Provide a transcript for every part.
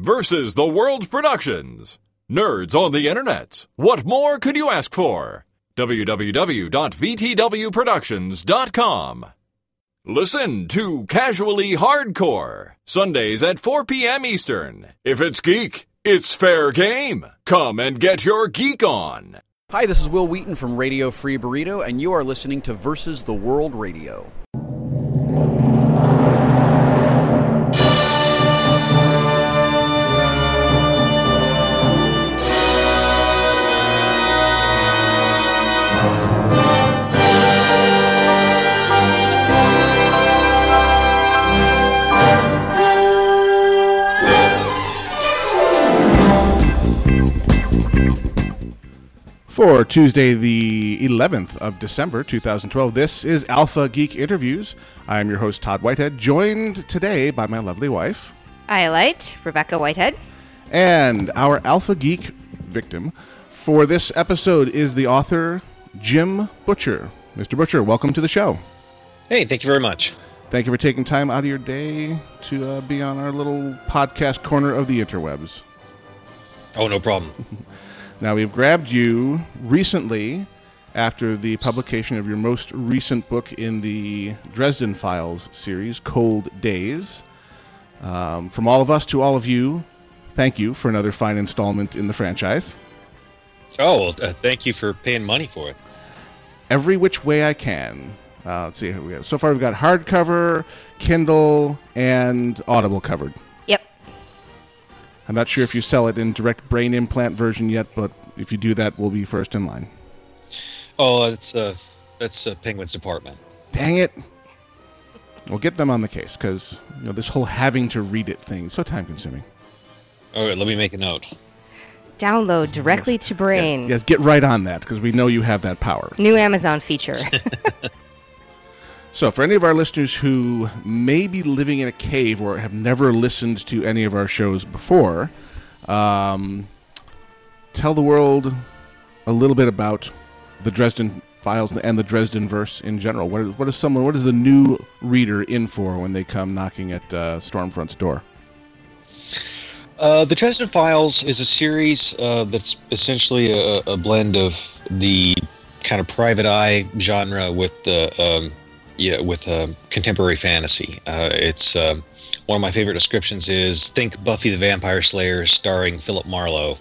versus the World Productions. Nerds on the Internet. What more could you ask for? www.vtwproductions.com. Listen to Casually Hardcore, Sundays at 4 p.m. Eastern. If it's geek, it's fair game. Come and get your geek on. Hi, this is Wil Wheaton from Radio Free Burrito, and you are listening to Versus the World Radio. For Tuesday, the 11th of December, 2012, this is Alpha Geek Interviews. I am your host, Todd Whitehead, joined today by my lovely wife I light Rebecca Whitehead. and our Alpha Geek victim. For this episode is the author, Jim Butcher. Mr. Butcher, welcome to the show. Hey, thank you very much. Thank you for taking time out of your day to uh, be on our little podcast corner of the interwebs. Oh, no problem. Now, we've grabbed you recently after the publication of your most recent book in the Dresden Files series, Cold Days. Um, from all of us to all of you, thank you for another fine installment in the franchise. Oh, well, uh, thank you for paying money for it. Every which way I can. Uh, let's see. We have, so far, we've got hardcover, Kindle, and Audible covered. Yep. I'm not sure if you sell it in direct brain implant version yet, but if you do that, we'll be first in line. Oh, that's uh, that's uh, Penguin's department. Dang it. We'll get them on the case because you know this whole having to read it thing is so time consuming. All right, let me make a note. Download directly to brain. Yes, get right on that because we know you have that power. New Amazon feature. So, for any of our listeners who may be living in a cave or have never listened to any of our shows before, um, tell the world a little bit about the Dresden Files and the Dresden verse in general. What is, what is someone? What is the new reader in for when they come knocking at uh, Stormfront's door? Uh, the Dresden Files is a series uh, that's essentially a, a blend of the kind of private eye genre with the um, yeah with uh, contemporary fantasy. Uh, it's um, one of my favorite descriptions is think Buffy the Vampire Slayer starring Philip Marlowe,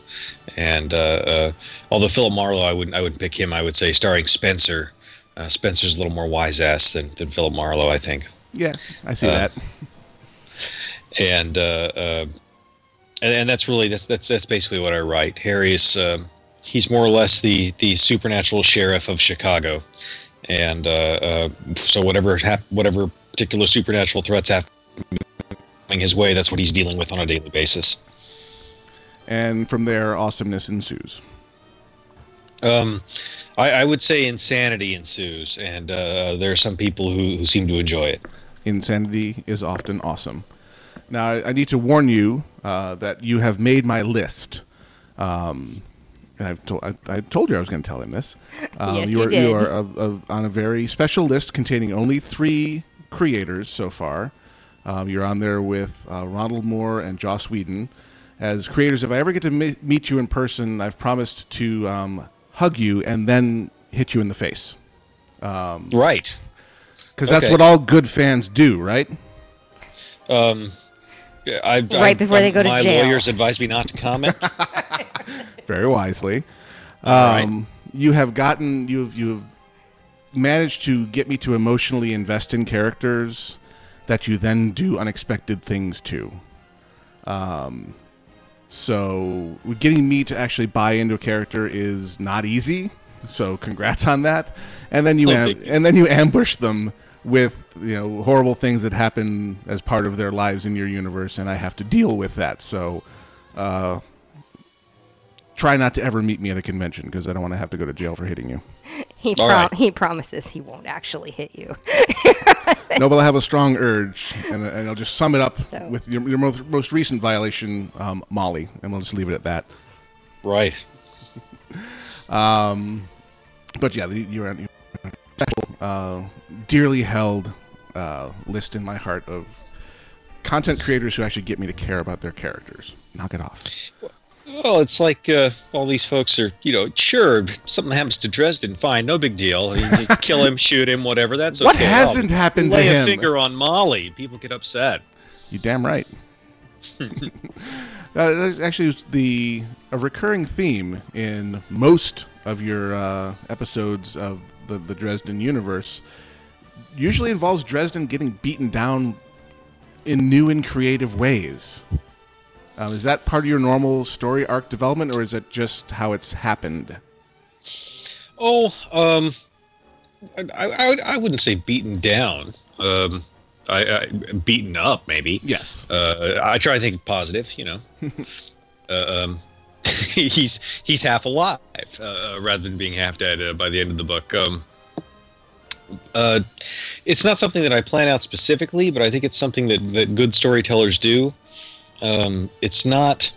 and uh, uh, although Philip Marlowe I wouldn't I wouldn't pick him I would say starring Spencer. Uh, Spencer's a little more wise ass than, than Philip Marlowe I think. Yeah, I see Uh, that. and uh, uh, and, and that's really that's that's that's basically what I write. Harry's um he's more or less the the supernatural sheriff of Chicago, and uh, uh, so whatever hap- whatever particular supernatural threats happen coming his way, that's what he's dealing with on a daily basis. And from there, awesomeness ensues. Um, I, I would say insanity ensues, and uh, there are some people who, who seem to enjoy it. Insanity is often awesome. Now, I I need to warn you uh, that you have made my list. Um, I've told I, I told you I was going to tell him this. Um, Yes, you you are did. you are a, a, on a very special list containing only three creators so far. Um, you're on there with uh, Ronald Moore and Joss Whedon. As creators, if I ever get to me- meet you in person, I've promised to um, hug you and then hit you in the face. Right. Because that's Okay. what all good fans do, right? Um, I, Right I- before they go to my jail. lawyers advise me not to comment. very wisely. Um, right. You have gotten you've you've managed to get me to emotionally invest in characters that you then do unexpected things to. Um, so getting me to actually buy into a character is not easy. So congrats on that. And then you am- you. and then you ambush them with you know horrible things that happen as part of their lives in your universe, and I have to deal with that. So. Uh, try not to ever meet me at a convention because I don't want to have to go to jail for hitting you. he, All prom- right. he promises he won't actually hit you. no, but I have a strong urge, and, and I'll just sum it up So- with your, your most, most recent violation, um, Molly, and we'll just leave it at that. right. um, But yeah, you're on you're special, uh, dearly held uh, list in my heart of content creators who actually get me to care about their characters. Knock it off. Well, it's like uh, all these folks are, you know, sure, something happens to Dresden, fine, no big deal. You, you kill him, shoot him, whatever. That's What okay. hasn't Oh, happened to lay him? a finger on Molly. People get upset. You damn right. uh, that's actually the a recurring theme in most of your uh, episodes of the, the Dresden universe. Usually involves Dresden getting beaten down in new and creative ways. Um, is that part of your normal story arc development, or is it just how it's happened? Oh, um, I, I, I wouldn't say beaten down. Um, I, I beaten up maybe. Yes. Uh, I try to think positive, you know. uh, um, he's he's half alive uh, rather than being half dead uh, by the end of the book. Um, uh, it's not something that I plan out specifically, but I think it's something that, that good storytellers do. Um, it's not.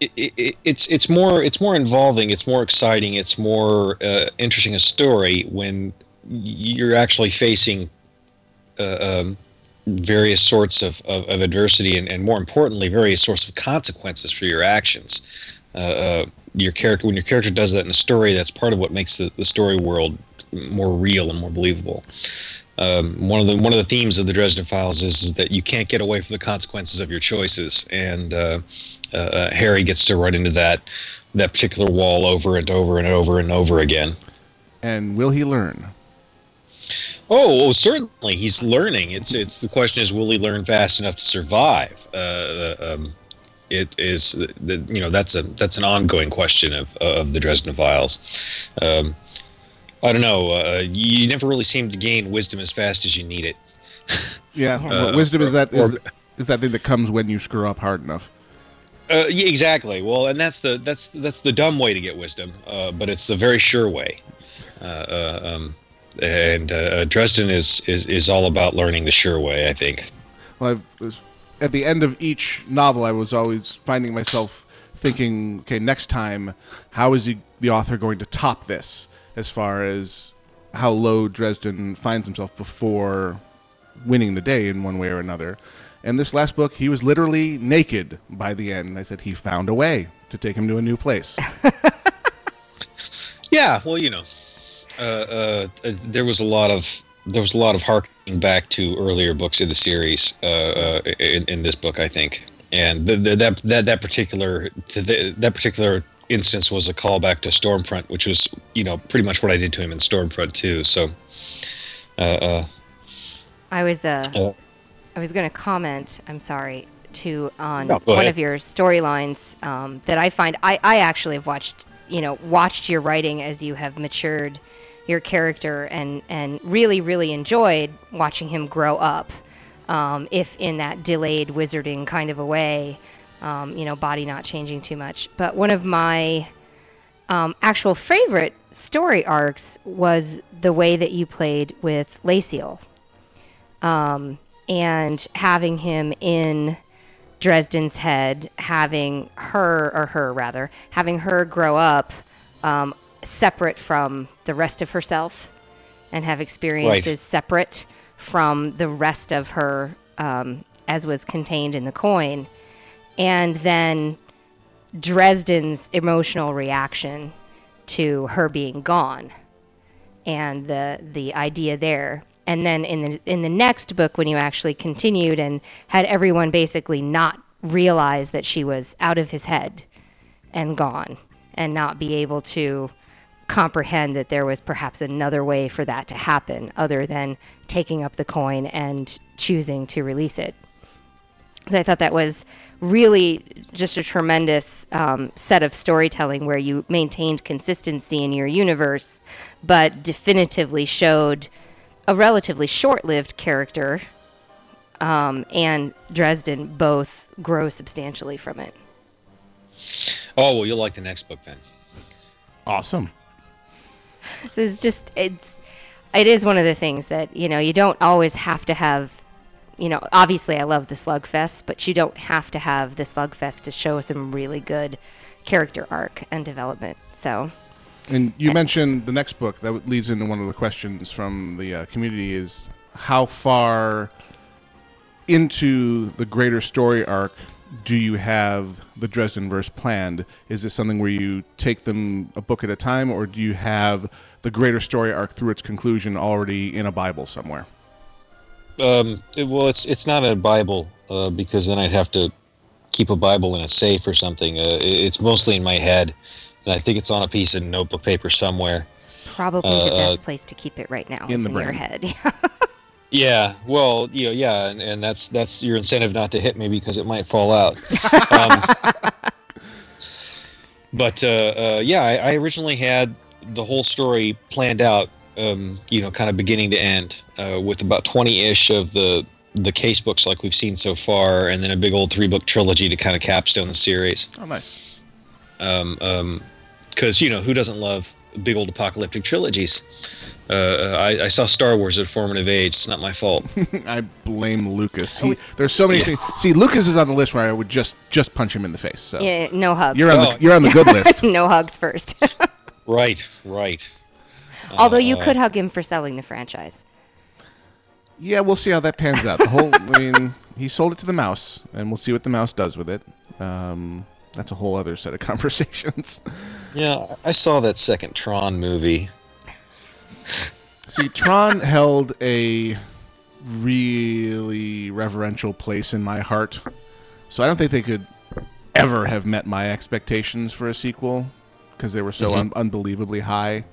It, it, it's it's more it's more involving. It's more exciting. It's more uh, interesting a story when you're actually facing uh, um, various sorts of, of, of adversity and, and more importantly various sorts of consequences for your actions uh, uh, your character when your character does that in a story that's part of what makes the, the story world more real and more believable um, one of the one of the themes of the Dresden Files is, is that you can't get away from the consequences of your choices, and uh, uh, uh, Harry gets to run into that that particular wall over and over and over and over again. And will he learn? Oh, oh, certainly he's learning. It's it's the question is will he learn fast enough to survive? Uh, um, it is the, you know that's a that's an ongoing question of of the Dresden Files. Um, I don't know. Uh, you never really seem to gain wisdom as fast as you need it. Yeah. Uh, wisdom is that? Is, or- is that thing that comes when you screw up hard enough? Uh, yeah, exactly. Well, and that's the that's that's the dumb way to get wisdom, uh, but it's the very sure way. Uh, uh, um, and uh, Dresden is, is is all about learning the sure way. I think. Well, I've, at the end of each novel, I was always finding myself thinking, okay, next time, how is he, the author going to top this as far as how low Dresden finds himself before winning the day in one way or another? And this last book, he was literally naked by the end. I said he found a way to take him to a new place. Yeah, well, you know, uh, uh, uh, there was a lot of there was a lot of harking back to earlier books in the series uh, uh, in, in this book, I think, and the, the, that that that particular the, that particular instance was a callback to Stormfront, which was you know pretty much what I did to him in Stormfront too. So, uh, uh, I was uh, uh, I was going to comment. I'm sorry to on No, one ahead. of your storylines um, that I find I, I actually have watched you know watched your writing as you have matured your character and and really really enjoyed watching him grow up. Um, if in that delayed wizarding kind of a way, um, you know, body not changing too much. But one of my um, actual favorite story arcs was the way that you played with Lasciel um, and having him in Dresden's head, having her, or her rather, having her grow up um, separate from the rest of herself and have experiences separate from the rest of her, um, as was contained in the coin. And then Dresden's emotional reaction to her being gone and the the idea there. And then in the in the next book, when you actually continued and had everyone basically not realize that she was out of his head and gone, and not be able to comprehend that there was perhaps another way for that to happen other than taking up the coin and choosing to release it. So I thought that was really just a tremendous um, set of storytelling where you maintained consistency in your universe, but definitively showed a relatively short-lived character um, and Dresden both grow substantially from it. oh well, you'll like the next book then. awesome. So it's just it's it is one of the things that you know you don't always have to have you know obviously I love the slugfest but you don't have to have the slugfest to show some really good character arc and development so And you mentioned the next book that leads into one of the questions from the uh, community is how far into the greater story arc do you have the Dresden verse planned? Is this something where you take them a book at a time, or do you have the greater story arc through its conclusion already in a Bible somewhere? Um, it- well, it's it's not a Bible uh, because then I'd have to keep a Bible in a safe or something. Uh, it- it's mostly in my head, and I think it's on a piece of notebook paper somewhere. Probably the Uh, best place to keep it right now in is the in your head. Yeah, well, you know, yeah, and, and that's that's your incentive not to hit me because it might fall out. um, but uh, uh, yeah, I, I originally had the whole story planned out, um, you know, kind of beginning to end, uh, with about twenty-ish of the the case books like we've seen so far, and then a big old three-book trilogy to kind of capstone the series. Oh, nice. Um, um, because you know who doesn't love big old apocalyptic trilogies? Uh, I, I saw Star Wars at a formative age. It's not my fault. I blame Lucas. He, there's so many things. See, Lucas is on the list where I would just just punch him in the face. So yeah, no hugs. you're on Oh. the you're on the good list. no hugs first. right, right. Although you Uh, could hug him for selling the franchise. Yeah, we'll see how that pans out. The whole, I mean, he sold it to the mouse, and we'll see what the mouse does with it. Um, that's a whole other set of conversations. Yeah, I saw that second Tron movie. See, Tron held a really reverential place in my heart, so I don't think they could ever have met my expectations for a sequel because they were so Mhm. un- unbelievably high.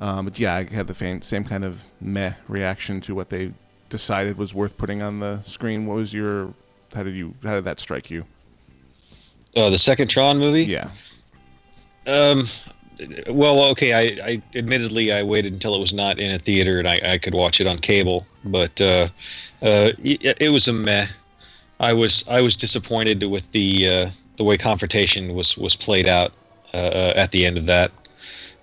Um, but yeah, I had the same kind of meh reaction to what they decided was worth putting on the screen. What was your? How did you? How did that strike you? Uh, the second Tron movie. Yeah. Um. Well, okay. I, I admittedly I waited until it was not in a theater and I, I could watch it on cable, but uh, uh, it, it was a meh. I was I was disappointed with the uh, the way confrontation was was played out uh, uh, at the end of that.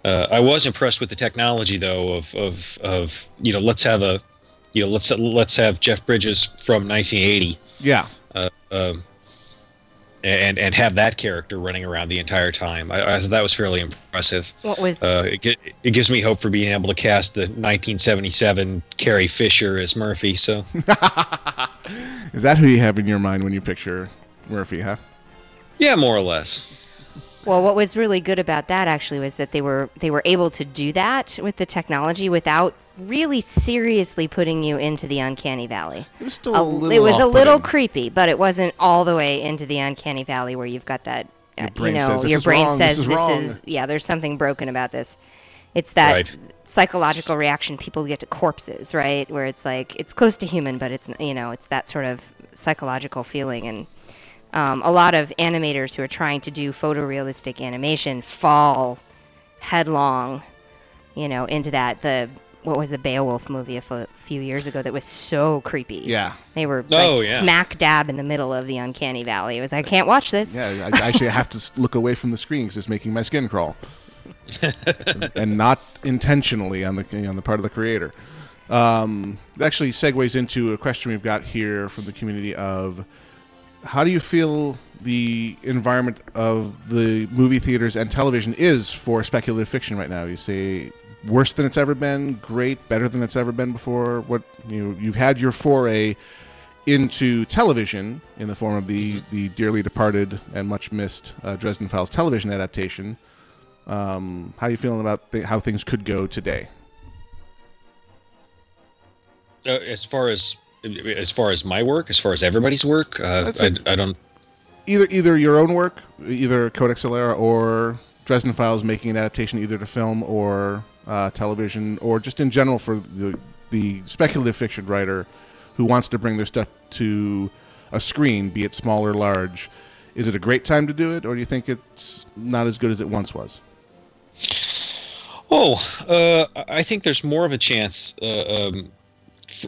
Uh, I was impressed with the technology though of, of of you know let's have a you know let's let's have Jeff Bridges from 1980 Yeah. um, and and have that character running around the entire time. I, I thought that was fairly impressive. What was Uh, it, it gives me hope for being able to cast the 1977 Carrie Fisher as Murphy. So Is that who you have in your mind when you picture Murphy? Huh? yeah, more or less. Well, what was really good about that actually was that they were they were able to do that with the technology without really seriously putting you into the uncanny valley. It was still A- a little. it was a little creepy, but it wasn't all the way into the uncanny valley where you've got that. Your uh, brain you know, says, your brain wrong, this says is this is yeah. There's something broken about this. It's that Right. psychological reaction people get to corpses, right? Where it's like it's close to human, but it's you know it's that sort of psychological feeling and. Um, a lot of animators who are trying to do photorealistic animation fall headlong, you know, into that. The what was the Beowulf movie a few years ago that was so creepy. Yeah. They were Oh, like yeah. smack dab in the middle of the uncanny valley. It was I can't watch this. Yeah, I actually have to look away from the screen because it's making my skin crawl, and not intentionally on the on the part of the creator. Um, actually segues into a question we've got here from the community of how do you feel the environment of the movie theaters and television is for speculative fiction right now? You say worse than it's ever been, great, better than it's ever been before. What you you've had your foray into television in the form of the, the dearly departed and much missed uh, Dresden Files television adaptation. Um, how are you feeling about th- how things could go today? Uh, as far as as far as my work, as far as everybody's work, uh. I don't. Either either your own work, either Codex Alera or Dresden Files making an adaptation either to film or uh, television, or just in general for the, the speculative fiction writer who wants to bring their stuff to a screen, be it small or large. Is it a great time to do it, or do you think it's not as good as it once was? Oh, uh, I think there's more of a chance uh, um,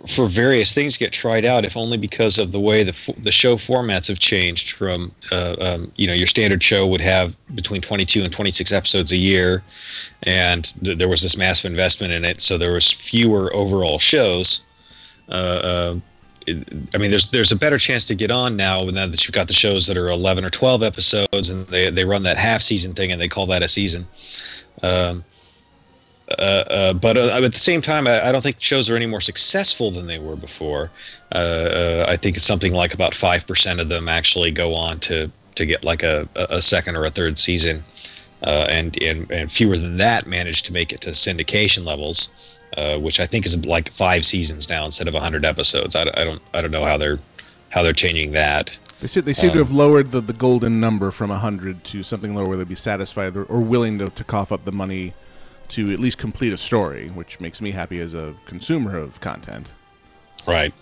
for, various things get tried out, if only because of the way the the show formats have changed. From uh, um, you know, your standard show would have between 22 and 26 episodes a year, and th- there was this massive investment in it, so there was fewer overall shows. Uh, uh, I mean, there's there's a better chance to get on now now that you've got the shows that are 11 or 12 episodes, and they they run that half season thing, and they call that a season. Um, uh, uh, but uh, at the same time, I, I don't think shows are any more successful than they were before. Uh, I think it's something like about five percent of them actually go on to to get like a, a second or a third season, uh, and, and and fewer than that manage to make it to syndication levels, uh, which I think is like five seasons now instead of hundred episodes. I, I don't I don't know how they're how they're changing that. They, they seem to have lowered the, the golden number from 100 to something lower where they'd be satisfied or, or willing to, to cough up the money to at least complete a story, which makes me happy as a consumer of content. Right.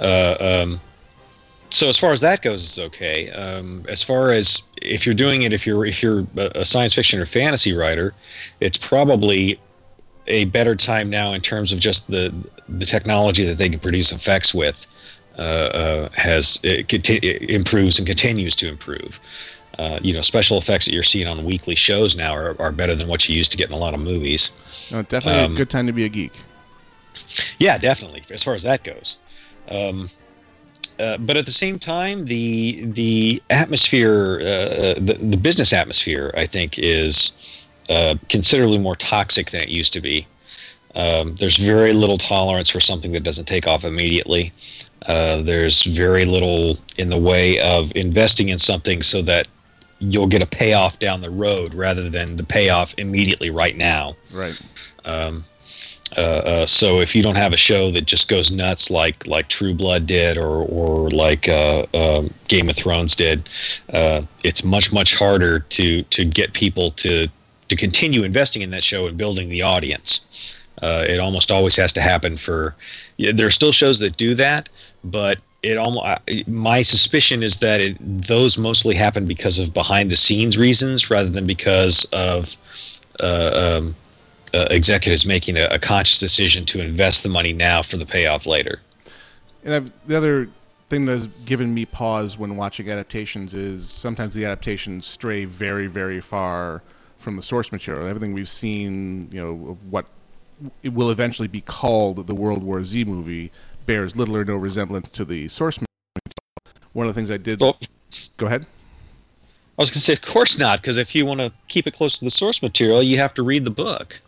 Uh, um, so as far as that goes, it's okay. Um, as far as if you're doing it, if you're if you're a science fiction or fantasy writer, it's probably a better time now in terms of just the the technology that they can produce effects with uh, uh, has it, conti- it improves and continues to improve. Uh, you know, special effects that you're seeing on weekly shows now are, are better than what you used to get in a lot of movies. No, definitely Um, a good time to be a geek. Yeah, definitely. As far as that goes, um, uh, but at the same time, the the atmosphere, uh, the the business atmosphere, I think, is uh, considerably more toxic than it used to be. Um, there's very little tolerance for something that doesn't take off immediately. Uh, there's very little in the way of investing in something so that you'll get a payoff down the road rather than the payoff immediately right now. Right. Um, uh, uh, so if you don't have a show that just goes nuts like like True Blood did or or like uh, um Game of Thrones did, uh, it's much much harder to to get people to to continue investing in that show and building the audience. Uh, it almost always has to happen for. Yeah, there are still shows that do that, but it almost. My suspicion is that it, those mostly happen because of behind the scenes reasons rather than because of. Uh, um, uh, executives making a, a conscious decision to invest the money now for the payoff later. And I've, the other thing that's given me pause when watching adaptations is sometimes the adaptations stray very, very far from the source material. Everything we've seen, you know, what it will eventually be called the World War Z movie bears little or no resemblance to the source material. One of the things I did. Well, Go ahead. I was going to say, of course not, because if you want to keep it close to the source material, you have to read the book.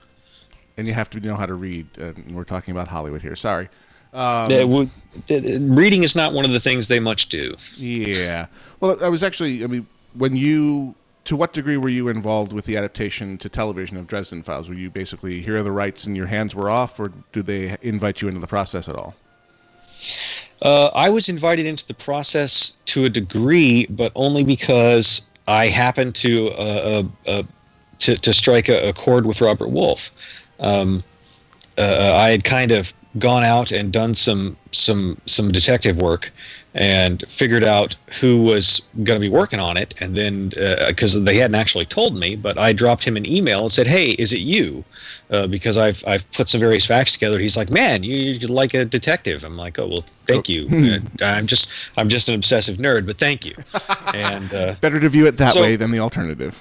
And you have to know how to read. And we're talking about Hollywood here. Sorry. Um, That would- th- th- reading is not one of the things they much do. Yeah. Well, I was actually. I mean, when you, to what degree were you involved with the adaptation to television of Dresden Files? Were you basically here are the rights and your hands were off, or do they invite you into the process at all? Uh, I was invited into the process to a degree, but only because I happened to uh, uh, uh, to, to strike a, a chord with Robert Wolfe. Um, uh, I had kind of gone out and done some some some detective work and figured out who was going to be working on it. And then because they hadn't actually told me but i dropped him an email and said hey is it you? Uh, because i've i've put some various facts together. He's like man you, you're like a detective. I'm like oh well thank you. Uh, i'm just i'm just an obsessive nerd but thank you. And uh, Better to view it that So- way than the alternative.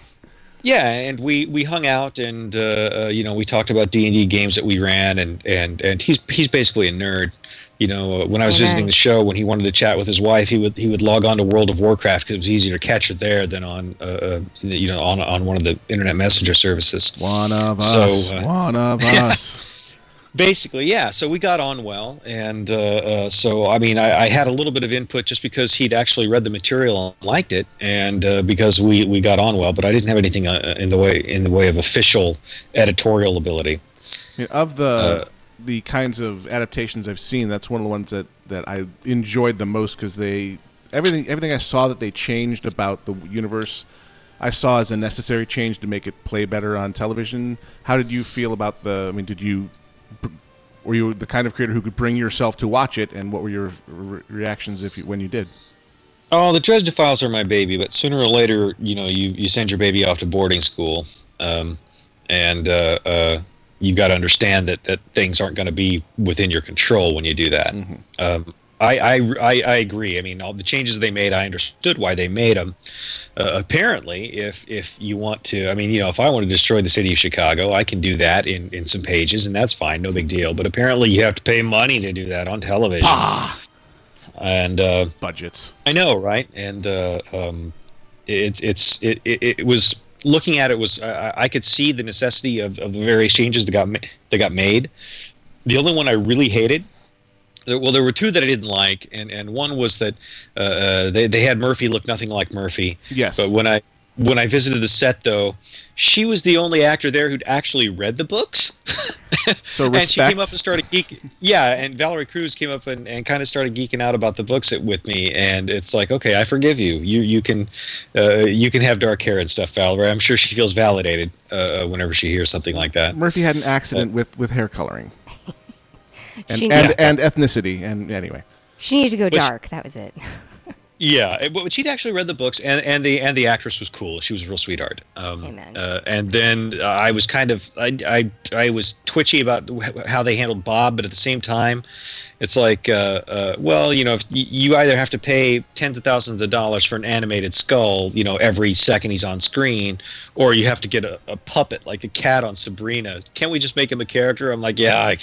yeah, and we, we hung out and uh, uh, you know we talked about D and D games that we ran and, and, and he's he's basically a nerd. You know, uh, when I was Okay. visiting the show, when he wanted to chat with his wife, he would he would log on to World of Warcraft because it was easier to catch it there than on uh, uh, you know on on one of the internet messenger services. One of So, us. uh, one of us. Basically, yeah. So we got on well, and uh, uh, so I mean, I, I had a little bit of input just because he'd actually read the material and liked it, and uh, because we, we got on well. But I didn't have anything uh, in the way in the way of official editorial ability. I mean, of the Uh, the kinds of adaptations I've seen, that's one of the ones that, that I enjoyed the most because they everything everything I saw that they changed about the universe, I saw as a necessary change to make it play better on television. How did you feel about the? I mean, did you were you the kind of creator who could bring yourself to watch it, and what were your re- reactions if you, when you did? Oh, the Dresden Files are my baby, but sooner or later, you know, you, you send your baby off to boarding school, um, and uh, uh, you got to understand that, that things aren't going to be within your control when you do that. Um, I, I, I, I agree. I mean, all the changes they made, I understood why they made them. Uh, apparently, if if you want to, I mean, you know, if I want to destroy the city of Chicago, I can do that in, in some pages, and that's fine, no big deal. But apparently, you have to pay money to do that on television. Ah! And uh, Budgets. I know, right? And uh, um, it, it's it, it, it was looking at it was I, I could see the necessity of, of the various changes that got ma- that got made. The only one I really hated well, there were two that I didn't like, and, and one was that uh, uh, they they had Murphy look nothing like Murphy. Yes. But when I when I visited the set, though, she was the only actor there who'd actually read the books. So and she came up and started geeking. Yeah, and Valerie Cruz came up and, and kind of started geeking out about the books with me, and it's like, okay, I forgive you. You you can uh, you can have dark hair and stuff, Valerie. I'm sure she feels validated uh, whenever she hears something like that. Murphy had an accident with, with hair coloring and She and, and ethnicity. And anyway, She needed to go Which- dark. That was it. Yeah, it- but she'd actually read the books, and, and the and the actress was cool. She was a real sweetheart. Um, Amen. Uh, and then uh, I was kind of I, I I was twitchy about how they handled Bob, but at the same time, it's like, uh, uh, well, you know, if you either have to pay tens of thousands of dollars for an animated skull, you know, every second he's on screen, or you have to get a, a puppet like the cat on Sabrina. Can't we just make him a character? I'm like, yeah, I,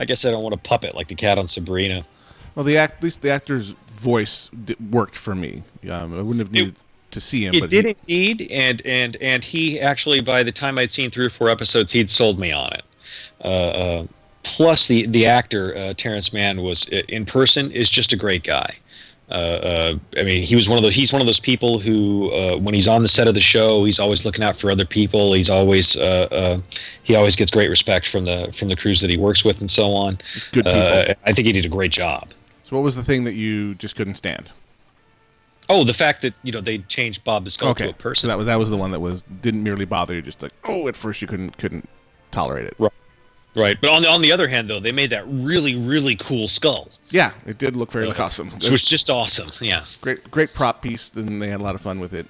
I guess I don't want a puppet like the cat on Sabrina. well, the act, at least the actor's voice d- worked for me. Um, I wouldn't have needed to see him, It but did he- indeed, and and and he actually, by the time I'd seen three or four episodes, he'd sold me on it. Uh, uh, plus, the the actor uh, Terrence Mann was in person is just a great guy. Uh, uh, I mean, he was one of those. He's one of those people who, uh, when he's on the set of the show, he's always looking out for other people. He's always uh, uh, he always gets great respect from the from the crews that he works with and so on. Good people. Uh, I think he did a great job. So what was the thing that you just couldn't stand? Oh, the fact that you know they changed Bob the Skull to Okay, a person. so that was that was the one that was didn't merely bother you. Just like oh, at first you couldn't couldn't tolerate it. Right. Right, but on the on the other hand, though, they made that really really cool skull, Yeah, it did look very uh, awesome. It was just awesome. Yeah, great great prop piece, and they had a lot of fun with it.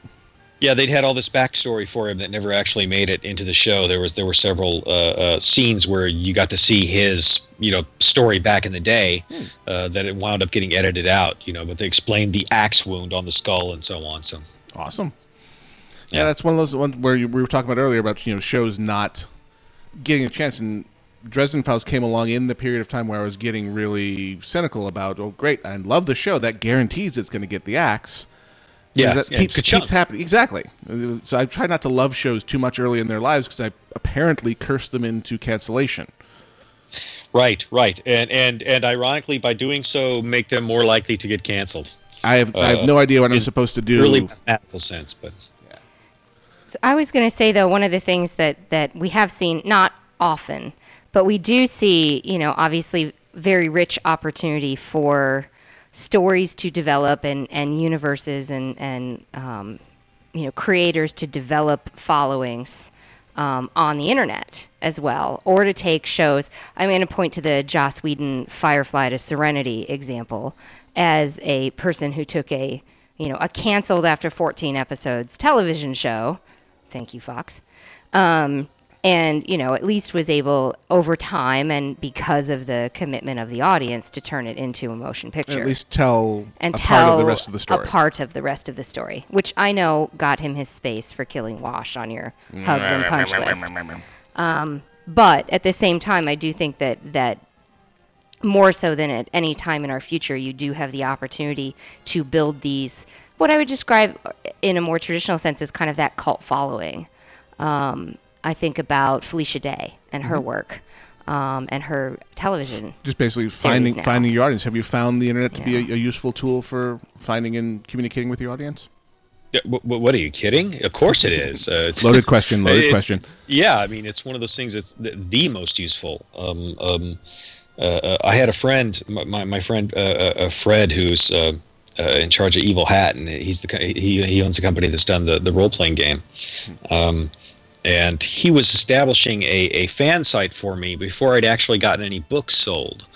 Yeah, they'd had all this backstory for him that never actually made it into the show. There was there were several uh, uh, scenes where you got to see his you know story back in the day uh, that it wound up getting edited out. You know, but they explained the axe wound on the skull and so on. So Awesome. Yeah, Yeah. that's one of those ones where you, we were talking about earlier about you know shows not getting a chance, and Dresden Files came along in the period of time where I was getting really cynical about. Oh, great! I love the show that guarantees it's going to get the axe. Yeah, that yeah, keeps, ka-chunk. keeps happening exactly. Uh, So I try not to love shows too much early in their lives because I apparently curse them into cancellation. Right, right, and and and ironically, by doing so, make them more likely to get canceled. I have I have Uh, no idea what I'm supposed to do. Really mathematical sense, but So I was going to say though, one of the things that that we have seen not often, but we do see, you know, obviously very rich opportunity for stories to develop and and universes and and um, you know creators to develop followings um, on the internet as well, or to take shows. I'm going to point to the Joss Whedon Firefly to Serenity example as a person who took a you know a canceled after 14 episodes television show. Thank you, Fox. Um, and you know at least was able over time and because of the commitment of the audience to turn it into a motion picture At least tell and a tell part of the rest of the story. a part of the rest of the story, which I know got him his space for killing Wash on your hug and punch list. Um, but at the same time, I do think that that more so than at any time in our future, you do have the opportunity to build these. What I would describe in a more traditional sense is kind of that cult following. Um, I think about Felicia Day and Mm-hmm. her work um, and her television just basically finding now. finding your audience. Have you found the internet to be a, a useful tool for finding and communicating with your audience? Yeah, wh- wh- what are you kidding? Of course it is. Uh, it's- Loaded question. Loaded It- question. Yeah, I mean, it's one of those things that's the, the most useful. Um, um, uh, uh, I had a friend, my, my, my friend uh, uh, uh, Fred, who's uh, uh, in charge of Evil Hat, and he's the he, he owns a company that's done the, the role playing game. And he was establishing a, a fan site for me before I'd actually gotten any books sold.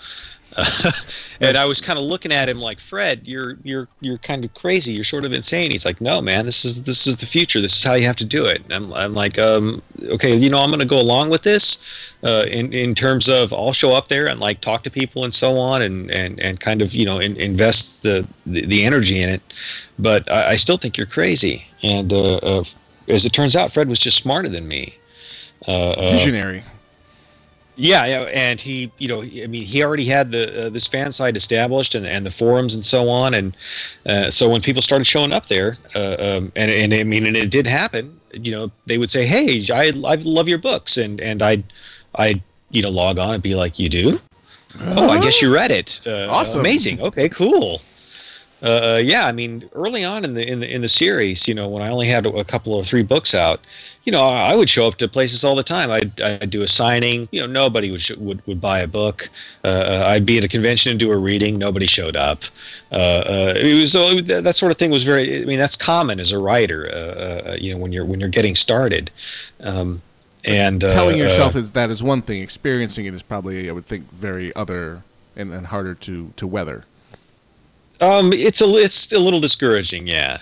and I was kind of looking at him like, Fred, you're you're you're kind of crazy. You're sort of insane. He's like, No, man, this is this is the future. This is how you have to do it. And I'm, I'm like, um, okay, you know, I'm going to go along with this, uh, in in terms of I'll show up there and like talk to people and so on, and and and kind of you know in, invest the, the the energy in it. But I, I still think you're crazy. And uh, uh, as it turns out, Fred was just smarter than me. Uh, uh, Visionary. yeah, yeah, and he, you know, I mean, he already had the uh, this fan site established and, and the forums and so on, and uh, so when people started showing up there, uh, um, and and I mean, and it did happen, you know, they would say, "Hey, I I love your books," and and I'd I'd you know log on and be like, "You do? Oh, I guess you read it. Uh, Awesome. amazing. Okay, cool." Uh, yeah, I mean, early on in the in the in the series, you know, when I only had a couple or three books out, you know, I I would show up to places all the time. I'd, I'd do a signing. You know, nobody would sh- would, would buy a book. Uh, I'd be at a convention and do a reading. Nobody showed up. Uh, uh, it was so that sort of thing was very. I mean, that's common as a writer. Uh, uh, you know, when you're when you're getting started. Um, and uh, Telling yourself uh, is that is one thing. Experiencing it is probably, I would think, very other and, and harder to, to weather. Um, it's a it's a little discouraging, yeah.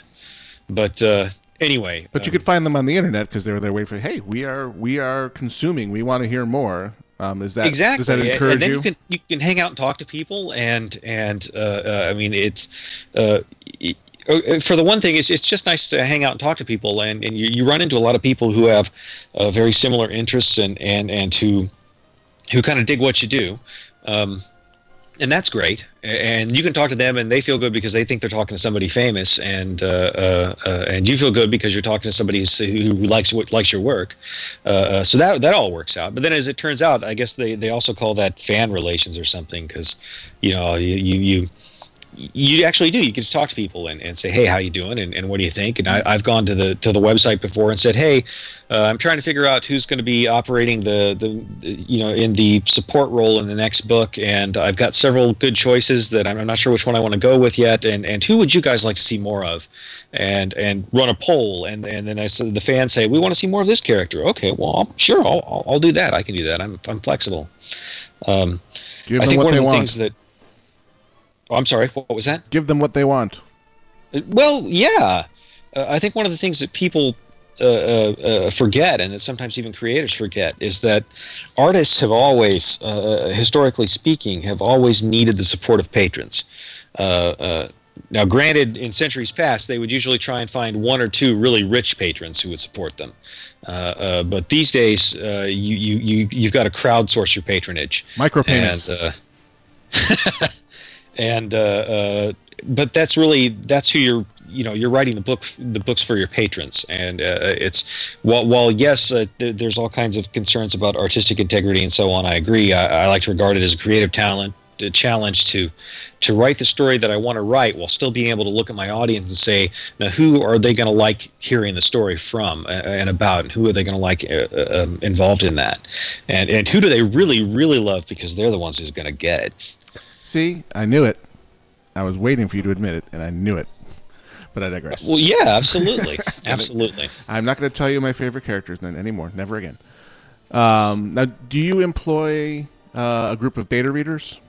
But uh, anyway, But you um, could find them on the internet because they're their way for. Hey, we are we are consuming. We want to hear more. Um, is that exactly Does that encourage and then you? you can you can hang out and talk to people and and uh, uh, i mean it's uh, y- uh, for the one thing it's, it's just nice to hang out and talk to people and, and you, you run into a lot of people who have uh, very similar interests and and and who who kind of dig what you do um, and that's great. And you can talk to them and they feel good because they think they're talking to somebody famous and uh, uh, uh, and you feel good because you're talking to somebody who likes what likes your work. Uh, uh, so that that all works out. But then as it turns out i guess they, they also call that fan relations or something because you know you, you you you actually do. You get to talk to people and, and say, "Hey, how you doing?" and, and what do you think? And I, I've gone to the to the website before and said, "Hey, uh, I'm trying to figure out who's going to be operating the, the you know in the support role in the next book, and I've got several good choices that I'm, I'm not sure which one I want to go with yet. And and who would you guys like to see more of? And and run a poll, and and then I said the fans say we want to see more of this character. Okay, well, I'll, sure, I'll, I'll I'll do that. I can do that. I'm I'm flexible. Um, I think what one they of the want. things that. Oh, I'm sorry. What was that? Give them what they want. Well, yeah. Uh, I think one of the things that people uh, uh, uh, forget, and that sometimes even creators forget, is that artists have always, uh, historically speaking, have always needed the support of patrons. Uh, uh, now, granted, in centuries past, they would usually try and find one or two really rich patrons who would support them. Uh, uh, but these days, uh, you, you, you, you've got to crowdsource your patronage. Micropayments. And, uh, and uh, uh, but that's really that's who you're you know you're writing the book the books for your patrons. And uh, it's while while yes uh, th- there's all kinds of concerns about artistic integrity and so on I agree. I, I like to regard it as a creative talent a challenge to to write the story that I want to write while still being able to look at my audience and say now who are they going to like hearing the story from and about? And who are they going to like uh, uh, um, involved in that? And and who do they really really love because they're the ones who's going to get it See, I knew it. I was waiting for you to admit it, and I knew it. But I digress. Well, yeah, absolutely, absolutely. I'm not going to tell you my favorite characters then anymore. Never again. Um, now, do you employ uh, a group of beta readers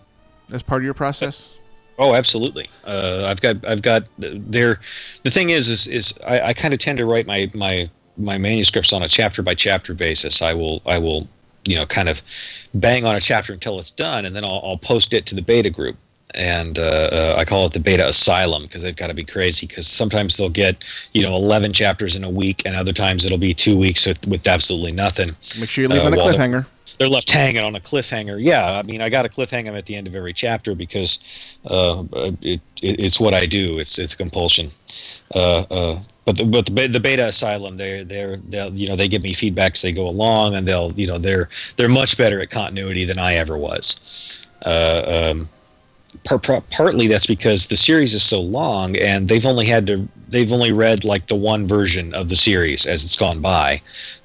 as part of your process? Oh, absolutely. Uh, I've got, I've got. There, the thing is, is, is I, I kind of tend to write my my my manuscripts on a chapter by chapter basis. I will, I will, you know, kind of bang on a chapter until it's done, and then I'll, I'll post it to the beta group. And uh, uh, I call it the beta asylum because they've got to be crazy. Because sometimes they'll get, you know, 11 chapters in a week, and other times it'll be two weeks with, with absolutely nothing. Make sure you leave Uh, on a cliffhanger. they're left hanging on a cliffhanger. Yeah, I mean, I got to cliffhang them at the end of every chapter because uh, it, it, it's what I do. It's it's a compulsion. Uh, uh, but the, but the, beta asylum, they they're they'll you know they give me feedback as they go along, and they'll you know they're they're much better at continuity than I ever was. Uh, um, par- par- partly that's because the series is so long, and they've only had to they've only read like the one version of the series as it's gone by.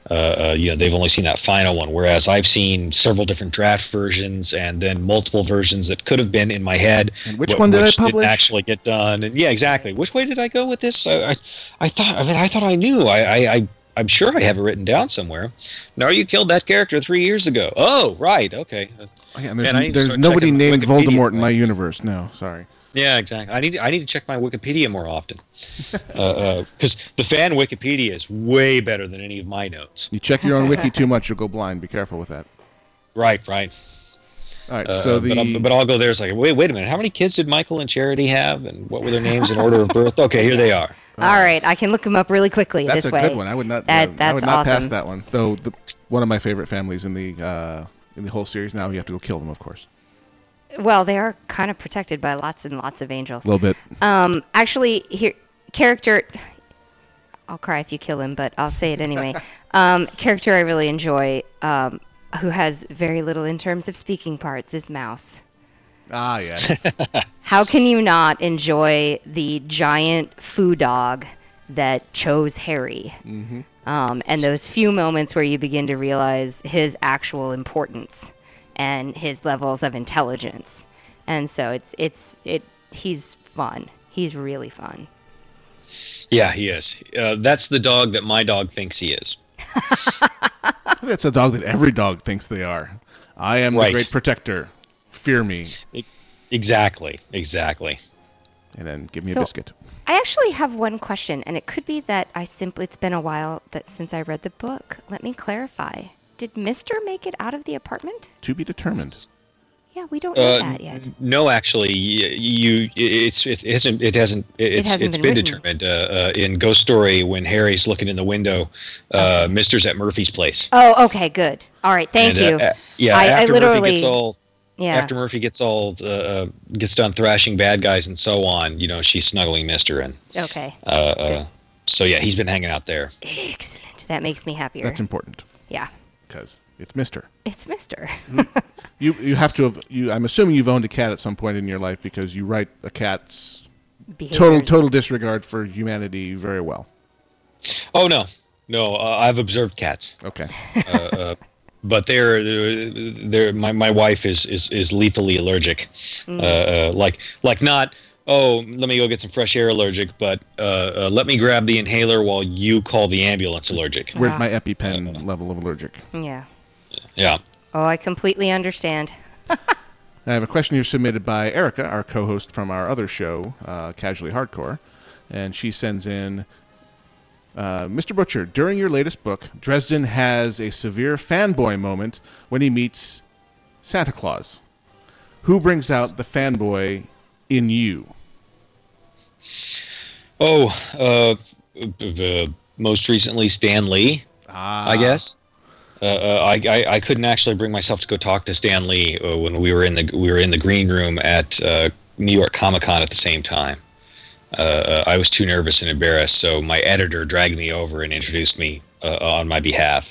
Uh, uh, you know, they've only seen that final one, whereas I've seen several different draft versions and then multiple versions that could have been in my head. And which wh- one did I which didn't publish? actually get done? And yeah, exactly. Which way did I go with this? I, I, I thought. I mean, I thought I knew. I, I, I I'm sure I have it written down somewhere. No, you killed that character three years ago. Oh, right. Okay. Oh, yeah, and there's Man, I there's nobody named Voldemort in my universe. No, sorry. Yeah, exactly. I need I need to check my Wikipedia more often, because the fan Wikipedia is way better than any of my notes. You check your own wiki too much, you'll go blind. Be careful with that. Right, right. All right, Uh, so the but, I'll, but I'll go there. It's like, wait, wait a minute. How many kids did Michael and Charity have, and what were their names in order of birth? Okay, here they are. All right, I can look them up really quickly that's this a way. good one. I would not. That- uh, I that's would not pass that one. Though the, one of my favorite families in the uh, in the whole series. Now you have to go kill them, of course. Well, they are kind of protected by lots and lots of angels. A little bit. Um, actually, here character. I'll cry if you kill him, but I'll say it anyway. um, character I really enjoy, um, who has very little in terms of speaking parts, is Mouse. Ah, yes. How can you not enjoy the giant foo dog that chose Harry? Um, and those few moments where you begin to realize his actual importance and his levels of intelligence. And so it's it's it he's fun. He's really fun. Yeah, he is. Uh, that's the dog that my dog thinks he is. That's a dog that every dog thinks they are. I am the great protector. Fear me. Exactly. Exactly. And then give me So- a biscuit. I actually have one question, and it could be that I simply it's been a while that since I read the book. Let me clarify. Did Mister make it out of the apartment? To be determined. Yeah, we don't know Uh, that yet. No, actually, you it's it hasn't it hasn't it's hasn't it's been been, determined uh, uh, in Ghost Story when Harry's looking in the window, uh, Mister's at Murphy's place. Oh, okay, good. All right, thank And, uh, you. uh, yeah, I, I after literally Murphy gets all yeah. after Murphy gets all uh, uh, gets done thrashing bad guys and so on, you know, she's snuggling Mister and okay, uh, uh, so yeah, he's been hanging out there. excellent. That makes me happier. That's important yeah, because it's Mister. it's Mister. You you have to have you. I'm assuming you've owned a cat at some point in your life because you write a cat's total Behaviors. total disregard for humanity very well. Oh no, no, uh, I've observed cats. Okay. but they're they're my, my wife is, is is lethally allergic uh, uh, like like not oh let me go get some fresh air allergic but uh, uh, let me grab the inhaler while you call the ambulance allergic Where's Wow. my EpiPen level of allergic? Yeah. yeah Oh, I completely understand. I have a question here submitted by Erica, our co-host from our other show, uh, Casually Hardcore, and she sends in, uh, Mr. Butcher. During your latest book, Dresden has a severe fanboy moment when he meets Santa Claus. Who brings out the fanboy in you? Oh uh, uh, most recently stan lee Ah, i guess uh, uh, I, I, I couldn't actually bring myself to go talk to Stan Lee uh, when we were in the we were in the green room at uh, New York Comic Con at the same time. I was too nervous and embarrassed, so my editor dragged me over and introduced me uh, on my behalf.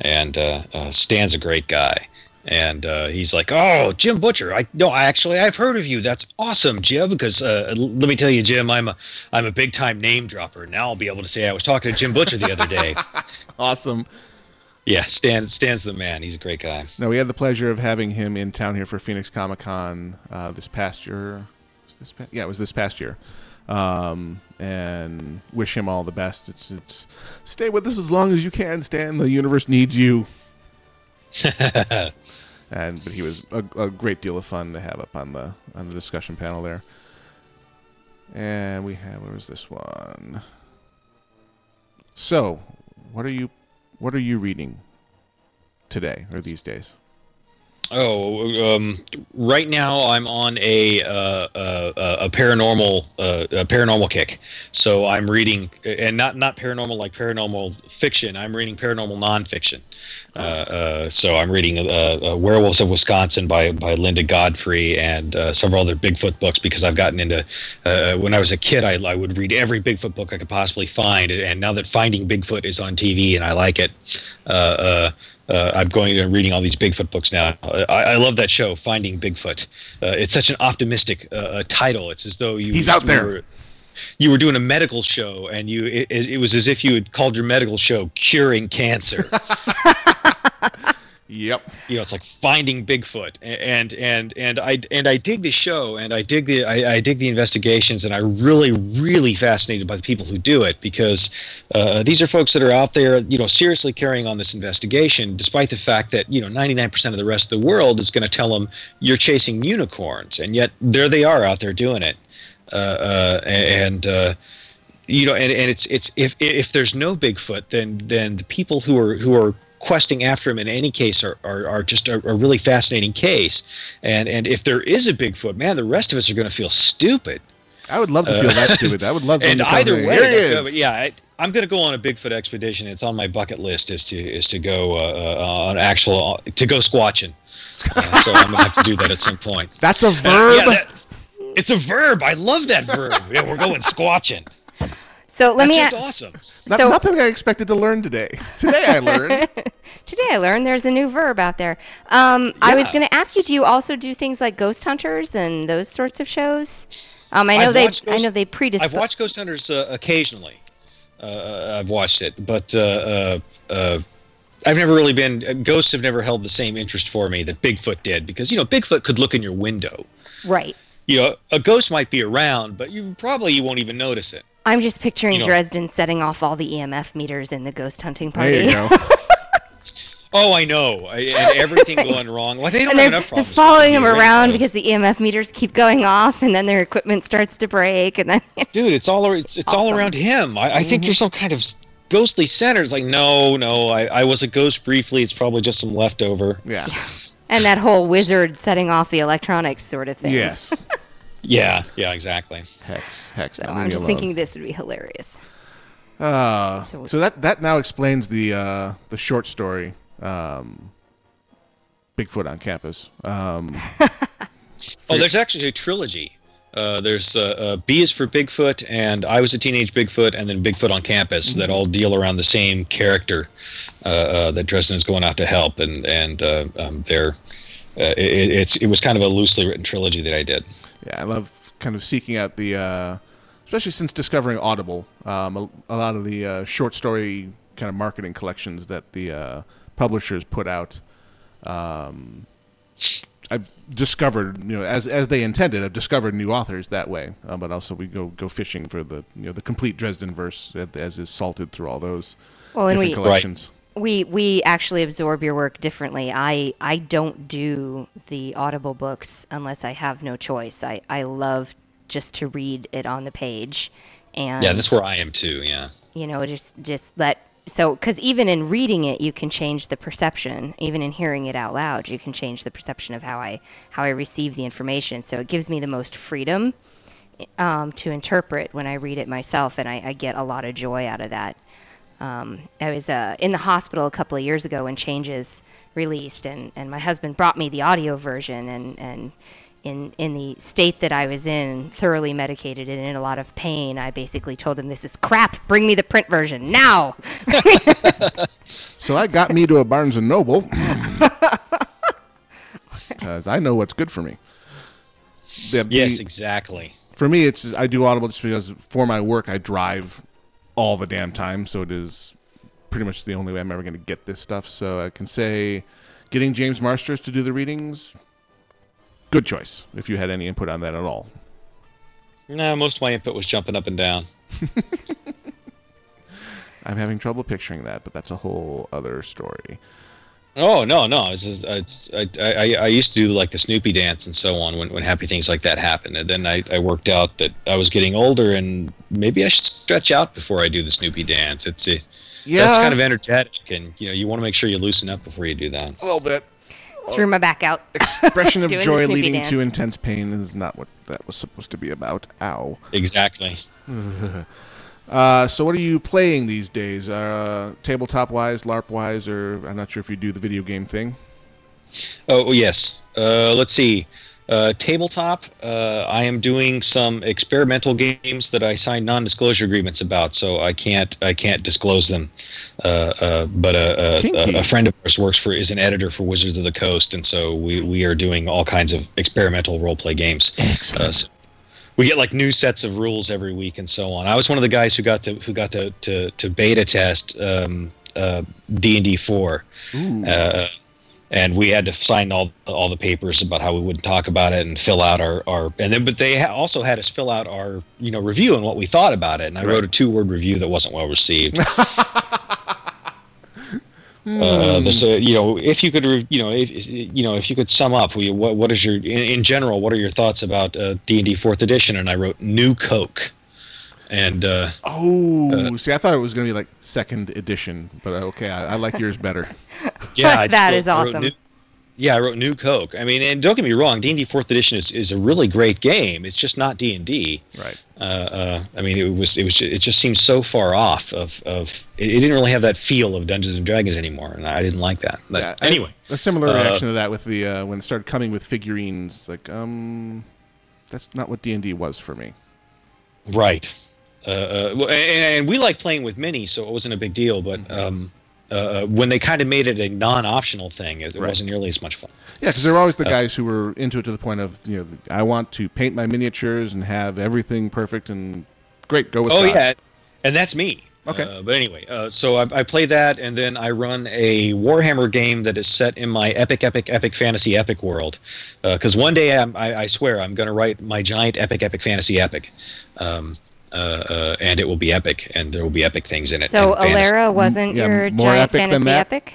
And uh, uh, Stan's a great guy, and uh, he's like, "Oh, Jim Butcher, I no, I actually I've heard of you. That's awesome, Jim. Because uh, let me tell you, Jim, I'm a I'm a big time name dropper. Now I'll be able to say I was talking to Jim Butcher the other day. Awesome. Yeah, Stan Stan's the man. He's a great guy. No, we had the pleasure of having him in town here for Phoenix Comic Con uh, this past year. Was this pa- yeah, it was this past year. Um, and wish him all the best. It's it's stay with us as long as you can, Stan. The universe needs you. and but he was a, a great deal of fun to have up on the on the discussion panel there. And we have where was this one? So, what are you what are you reading today or these days? Oh, um, right now I'm on a uh, uh, a paranormal uh, a paranormal kick. So I'm reading, and not not paranormal like paranormal fiction. I'm reading paranormal nonfiction. Uh, uh, so I'm reading uh, uh, Werewolves of Wisconsin by by Linda Godfrey and uh, several other Bigfoot books because I've gotten into. Uh, when I was a kid, I, I would read every Bigfoot book I could possibly find, and now that Finding Bigfoot is on TV and I like it. Uh, I'm going and reading all these Bigfoot books now. I, I love that show, Finding Bigfoot. Uh, it's such an optimistic uh, uh, title. It's as though you He's out there. were- you were doing a medical show, and you it, it was as if you had called your medical show "Curing Cancer." Yep. you know, it's like finding Bigfoot, and and and I and I dig the show, and I dig the I, I dig the investigations, and I really really fascinated by the people who do it because uh, these are folks that are out there, you know, seriously carrying on this investigation, despite the fact that you know 99% of the rest of the world is going to tell them you're chasing unicorns, and yet there they are out there doing it, uh, uh, and. Uh, you know, and, and it's it's if if there's no Bigfoot, then then the people who are who are questing after him in any case are are, are just a, a really fascinating case, and and if there is a Bigfoot, man, the rest of us are going to feel stupid. I would love to feel that stupid. I would love to. And either way, yeah, I, I'm going to go on a Bigfoot expedition. It's on my bucket list is to is to go uh, uh, on actual to go squatching. Uh, so I'm going to have to do that at some point. That's a Uh, verb. yeah, that- it's a verb. I love that verb. Yeah, we're going squatching. So let That's me. just a- awesome. Not, so nothing I expected to learn today. Today I learned. today I learned there's a new verb out there. Um, I was going to ask you, do you also do things like Ghost Hunters and those sorts of shows? Um, I know I've they. watched I know they predispose. I've watched Ghost Hunters uh, occasionally. Uh, I've watched it, but uh, uh, uh, I've never really been. Uh, ghosts have never held the same interest for me that Bigfoot did, because you know Bigfoot could look in your window. Right. You know, a ghost might be around, but you probably you won't even notice it. I'm just picturing You know- Dresden setting off all the EMF meters in the ghost hunting There party. you go. Oh, I know, I, and everything going wrong. Well, they don't and have they're, enough they're following him around right? because the EMF meters keep going off, and then their equipment starts to break, and then dude, it's all it's, it's all around him. I, I Mm-hmm. think you're some kind of ghostly center. It's like, no, no, I, I was a ghost briefly. It's probably just some leftover. Yeah. and that whole wizard setting off the electronics sort of thing. Yes. Yeah, yeah, exactly. Hex. Hex. So I'm just alone. thinking this would be hilarious. Uh, So- so that that now explains the uh, the short story, um, Bigfoot on campus. Um, Oh, there's actually a trilogy. Uh, there's uh, uh, B is for Bigfoot, and I was a teenage Bigfoot, and then Bigfoot on campus that all deal around the same character uh, uh, that Dresden is going out to help, and and uh, um, they're uh, it, it's it was kind of a loosely written trilogy that I did. Yeah, I love kind of seeking out the, uh, especially since discovering Audible, um, a, a lot of the uh, short story kind of marketing collections that the uh, publishers put out. Um, I've discovered, you know, as as they intended, I've discovered new authors that way. Uh, but also, we go go fishing for the you know the complete Dresden verse as, as is salted through all those Well, and different we- collections. We we actually absorb your work differently. I I don't do the audible books unless I have no choice. I I love just to read it on the page, and Yeah, that's where I am too. Yeah. you know just just let so because even in reading it you can change the perception even in hearing it out loud you can change the perception of how i how i receive the information so it gives me the most freedom um, to interpret when i read it myself and I, I get a lot of joy out of that um, i was uh, in the hospital a couple of years ago when changes released and, and my husband brought me the audio version and, and in, in the state that I was in, thoroughly medicated and in a lot of pain, I basically told him, This is crap. Bring me the print version now. So that got me to a Barnes and Noble because I know what's good for me. The- Yes, the- exactly. for me, it's I do Audible just because for my work I drive all the damn time, so it is pretty much the only way I'm ever going to get this stuff. So I can say, getting James Marsters to do the readings, good choice if you had any input on that at all. No, most of my input was jumping up and down. I'm having trouble picturing that, but that's a whole other story. Oh no, no! It's just, I, I, I, I used to do like the Snoopy dance and so on when, when happy things like that happened, and then I, I worked out that I was getting older and maybe I should stretch out before I do the Snoopy dance. It's a, that's kind of energetic, and you know you want to make sure you loosen up before you do that. a little bit. Threw my back out. Expression of joy leading dance. to intense pain is not what that was supposed to be about. Ow. Exactly. Uh, so what are you playing these days? Uh, tabletop wise, LARP wise, or I'm not sure if you do the video game thing. Oh oh, yes. Uh, let's see. Uh, tabletop. Uh, I am doing some experimental games that I signed non-disclosure agreements about, so I can't I can't disclose them. Uh, uh, but a, a, a, friend of ours works for is an editor for Wizards of the Coast, and so we, we are doing all kinds of experimental role play games. Uh, so we get like new sets of rules every week and so on. I was one of the guys who got to who got to to, to beta test um, uh, D and D four. Uh, and we had to sign all all the papers about how we wouldn't talk about it and fill out our, our and then but they ha- also had us fill out our you know review and what we thought about it and I wrote a two word review that wasn't well received. Uh, there's a, you know, if you could, you know, if you know, if you could sum up, what what is your in, in general, what are your thoughts about uh, D and D Fourth Edition? And I wrote New Coke, and uh, Oh, see, I thought it was going to be like second edition, but uh, okay, I, I like yours better. Yeah, I That just is wrote- I wrote awesome. New- yeah, I wrote New Coke. I mean, and don't get me wrong, D and D Fourth Edition is, is a really great game. It's just not D and D. Right. Uh, uh, I mean, it was it was it just seemed so far off of of it, it didn't really have that feel of Dungeons and Dragons anymore, and I didn't like that. But Yeah, anyway, a similar uh, reaction to that with the uh, when it started coming with figurines. Like, um, that's not what D and D was for me. right, uh, uh, well, and, and we like playing with mini, so it wasn't a big deal. But um, uh, when they kind of made it a non-optional thing, it, it Right. wasn't nearly as much fun. Yeah, because there were always Uh, the guys who were into it to the point of you know I want to paint my miniatures and have everything perfect and great. Go with Oh that. yeah, and that's me. Okay. Uh, but anyway, uh, so I, I play that, and then I run a Warhammer game that is set in my epic, epic, epic fantasy epic world. Because one day, I'm, I, I swear, I'm going to write my giant epic, epic fantasy epic, um, uh, uh, and it will be epic, and there will be epic things in it. So and fantasy- Alera wasn't yeah, your more giant epic than fantasy that? epic?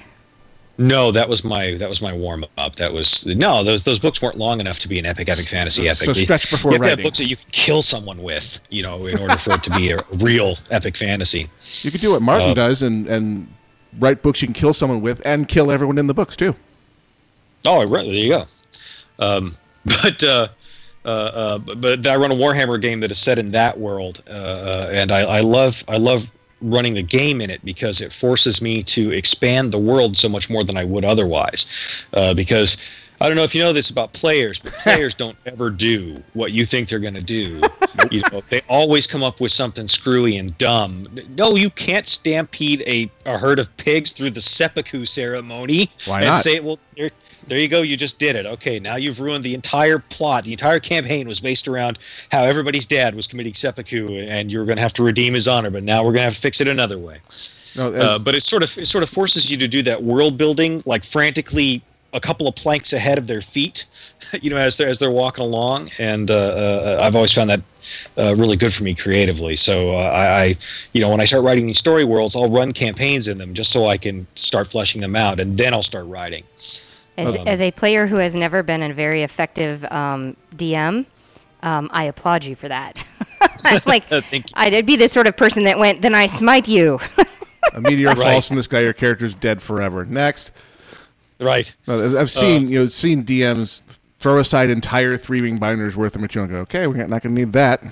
No, that was my that was my warm up. That was no, those those books weren't long enough to be an epic, epic fantasy so- epic. so stretch before you have writing. books that you can kill someone with, you know, in order for it to be a real epic fantasy. You could do what Martin Uh, does and and write books you can kill someone with and kill everyone in the books too. Oh, right, there you go. Um, but uh, uh, uh, but, but I run a Warhammer game that is set in that world, uh, uh, and I, I love I love running the game in it because it forces me to expand the world so much more than I would otherwise. Uh, because I don't know if you know this about players, but players don't ever do what you think they're going to do. you know, they always come up with something screwy and dumb. No, you can't stampede a, a herd of pigs through the seppuku ceremony Why and not? say, well, there, you go, you just did it. Okay, now you've ruined the entire plot. The entire campaign was based around how everybody's dad was committing seppuku, and you were going to have to redeem his honor. But now we're going to have to fix it another way. No, Uh, but it sort of it sort of forces you to do that world building, like frantically a couple of planks ahead of their feet, you know, as they're as they're walking along. And uh, uh, I've always found that uh, really good for me creatively. So uh, I, I, you know, when I start writing these story worlds, I'll run campaigns in them just so I can start fleshing them out, and then I'll start writing. As, Um, as a player who has never been a very effective um, DM, um, I applaud you for that. I'm like, Thank you. I'd be the sort of person that went, then I smite you. a meteor Right. falls from the sky, your character's dead forever. Next, Right. No, I've seen you know seen DMs throw aside entire three ring binders worth of material and go, okay, we're not going to need that.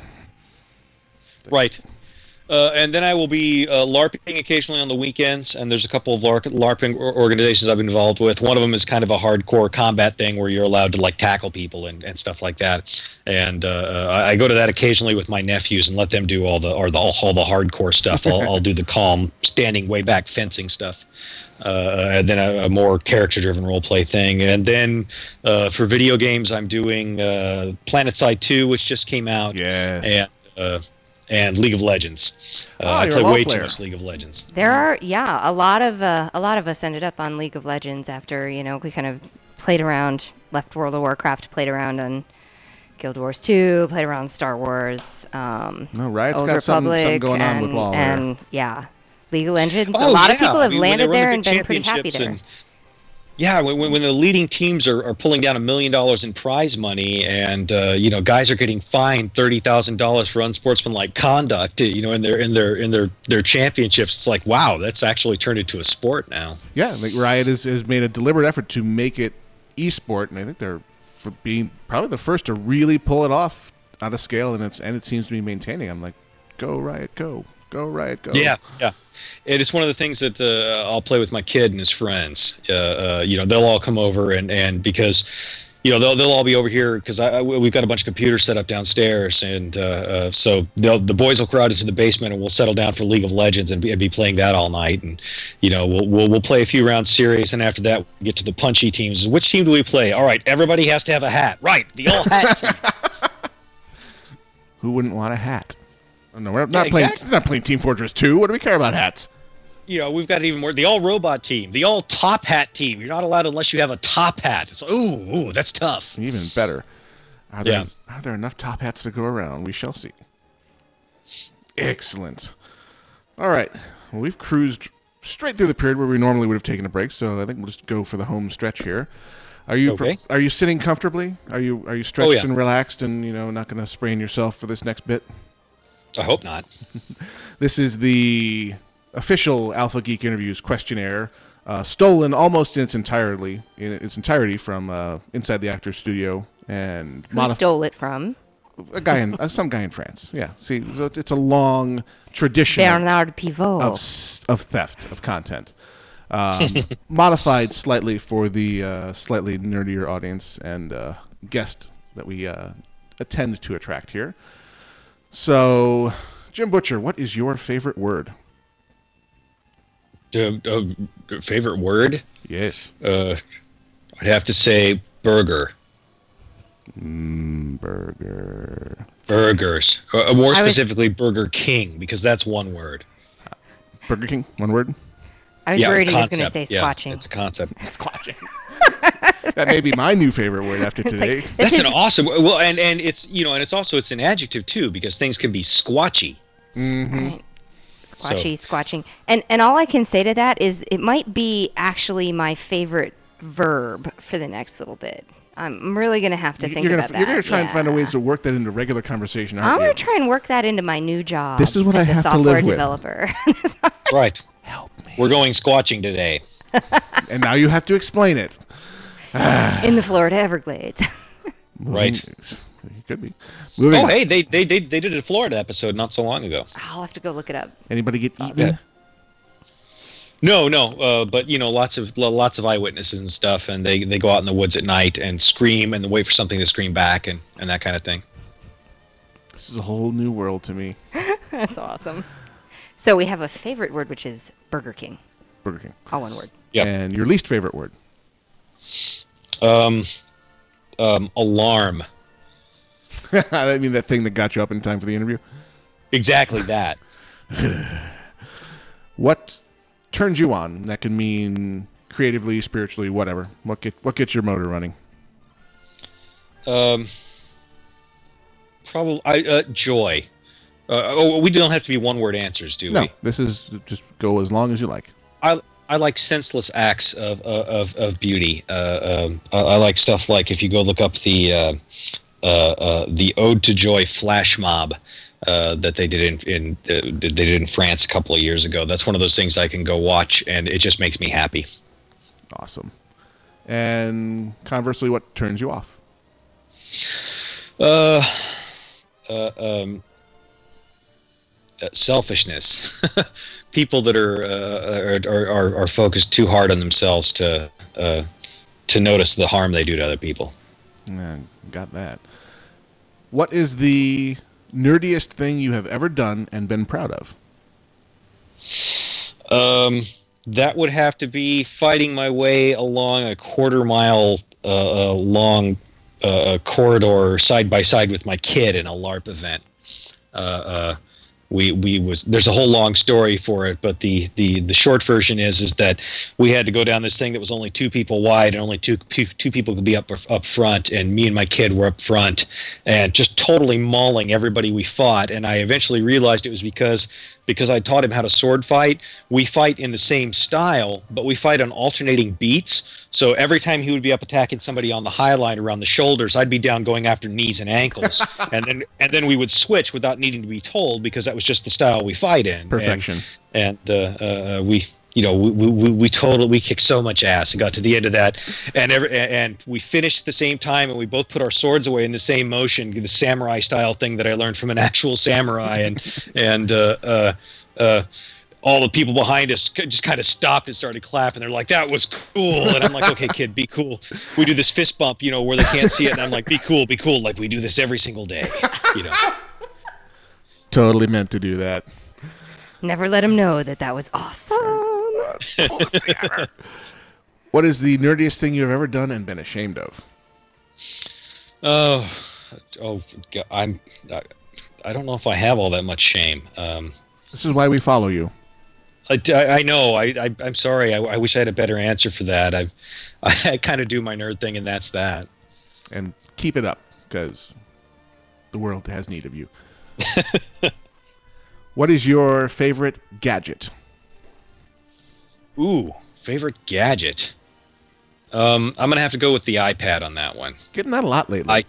Right. Uh, and then I will be uh, LARPing occasionally on the weekends, and there's a couple of LARP, LARPing organizations I've been involved with. One of them is kind of a hardcore combat thing where you're allowed to like tackle people and, and stuff like that. And uh, I, I go to that occasionally with my nephews and let them do all the or the all the hardcore stuff. I'll, I'll do the calm, standing way back fencing stuff. Uh, and then a, a more character-driven role-play thing, and then uh, for video games, I'm doing uh, PlanetSide 2, which just came out Yes. and uh, and League of Legends. Uh, Ah, I you're play way player. too much League of Legends. There are, yeah, a lot of uh, a lot of us ended up on League of Legends after you know we kind of played around, left World of Warcraft, played around on Guild Wars 2, played around Star Wars, um, No, Riot's Old got something, something Republic, going and, on with LoL. there. and yeah, League of Legends. Oh, a lot of yeah. people I have mean, landed there the and been pretty happy there. and- yeah, when, when the leading teams are, are pulling down a million dollars in prize money, and uh, you know guys are getting fined thirty thousand dollars for unsportsmanlike conduct, you know, in their in their in their their championships, it's like wow, that's actually turned into a sport now. Yeah, like Riot has, has made a deliberate effort to make it esport, and I think they're for being probably the first to really pull it off on a scale, and it's and it seems to be maintaining. I'm like, go Riot, go, go Riot, go. Yeah, yeah. It is one of the things that uh, I'll play with my kid and his friends. Uh, uh, you know, they'll all come over and, and because, you know, they'll, they'll all be over here because I, I- we've got a bunch of computers set up downstairs, and uh, uh, so they'll, the boys will crowd into the basement and we'll settle down for League of Legends and be, and be playing that all night. And you know, we'll, we'll we'll play a few rounds series, and after that, we get to the punchy teams. Which team do we play? All right, everybody has to have a hat. Right, the all hat team. Who wouldn't want a hat? Oh, no, we're not Yeah, playing. exactly. Not playing Team Fortress 2. What do we care about hats? you know, we've got even more. The all robot team, the all top hat team. You're not allowed unless you have a top hat. It's ooh, ooh, that's tough. Even better. Are there, Yeah. are there enough top hats to go around? We shall see. Excellent. All right. Well, we've cruised straight through the period where we normally would have taken a break, so I think we'll just go for the home stretch here. Are you Okay. are you sitting comfortably? Are you are you stretched Oh, yeah. and relaxed and you know not going to sprain yourself for this next bit? I hope not. This is the official Alpha Geek Interviews questionnaire, uh, stolen almost in its entirely in its entirety from uh, inside the Actors Studio and Who modif- stole it from? a guy in uh, some guy in France. Yeah, see, so it's- it's a long tradition Bernard Pivot. of of theft of content, um, modified slightly for the uh, slightly nerdier audience and uh, guest that we uh, attend to attract here. So, Jim Butcher, what is your favorite word? Uh, uh, favorite word? Yes. Uh, I'd have to say burger. Mm, burger. Burgers. Uh, more I was- specifically, Burger King, because that's one word. Burger King, one word. I was yeah, worried he was going to concept. say Yeah, squatching. it's a concept. Squatching. that may be my new favorite word after It's today. like, this That's is, an awesome. Well, and and it's you know, and it's also it's an adjective too because things can be squatchy. Mm-hmm. Right. Squatchy, squatching. And and all I can say to that is it might be actually my favorite verb for the next little bit. I'm really gonna have to think you're gonna about that. you're gonna try and find a yeah. ways to work that into regular conversation, I'm gonna you? try and work that into my new job. This is what as I a have to software live with. developer. Right. Help me. We're going squatching today. And now you have to explain it. in the Florida Everglades. Right. It could be. Moving. Oh, on. hey, they, they they they did a Florida episode not so long ago. I'll have to go look it up. Anybody get eaten? yeah. No, no, uh, but you know, lots of lots of eyewitnesses and stuff, and they, they go out in the woods at night and scream and wait for something to scream back and, and that kind of thing. This is a whole new world to me. That's awesome. So we have a favorite word, which is Burger King. Burger King. All one word. Yep. And your least favorite word? Um, um, alarm. I mean that thing that got you up in time for the interview. Exactly that. What turns you on? That can mean creatively, spiritually, whatever. What get what gets your motor running? Um, probably I, uh, joy. Uh, oh, we don't have to be one word answers, do No, we? this is just go as long as you like. I I like senseless acts of uh, of of beauty. Uh, um, I, I like stuff like if you go look up the uh, uh, uh, the Ode to Joy flash mob uh, that they did in in uh, they did in France a couple of years ago. That's one of those things I can go watch, and it just makes me happy. Awesome. And conversely, what turns you off? Uh, uh, um, selfishness. People that are, uh, are are are focused too hard on themselves to uh, to notice the harm they do to other people. Got that. What is the nerdiest thing you have ever done and been proud of? Um, that would have to be fighting my way along a quarter mile uh, uh, long uh, corridor side by side with my kid in a LARP event. Uh, uh, we we was there's a whole long story for it, but the the the short version is is that we had to go down this thing that was only two people wide and only two people could be up up front, and me and my kid were up front, and just totally mauling everybody we fought. And I eventually realized it was because because I taught him how to sword fight. We fight in the same style, but we fight on alternating beats. So every time he would be up attacking somebody on the high line around the shoulders, I'd be down going after knees and ankles, and then and then we would switch without needing to be told because that was just the style we fight in. And- Perfection. And, uh, uh, we. You know, we, we, we, we totally we kicked so much ass and got to the end of that, and every, and we finished at the same time, and we both put our swords away in the same motion, the samurai style thing that I learned from an actual samurai, and and uh, uh, uh, all the people behind us just kind of stopped and started clapping. They're like, "That was cool," and I'm like, "Okay, kid, be cool." We do this fist bump, you know, where they can't see it, and I'm like, "Be cool, be cool," like we do this every single day, you know. Totally meant to do that. Never let him know that that was awesome. What is the nerdiest thing you've ever done and been ashamed of? Oh, oh, g- I'm. I, I don't know if I have all that much shame. Um, This is why we follow you. I, I- I know. I, I I'm sorry. I, I wish I had a better answer for that. I I kind of do my nerd thing, and that's that. And keep it up, because the world has need of you. what is your favorite gadget? Ooh, favorite gadget. Um, I'm gonna have to go with the iPad on that one. Getting that a lot lately. I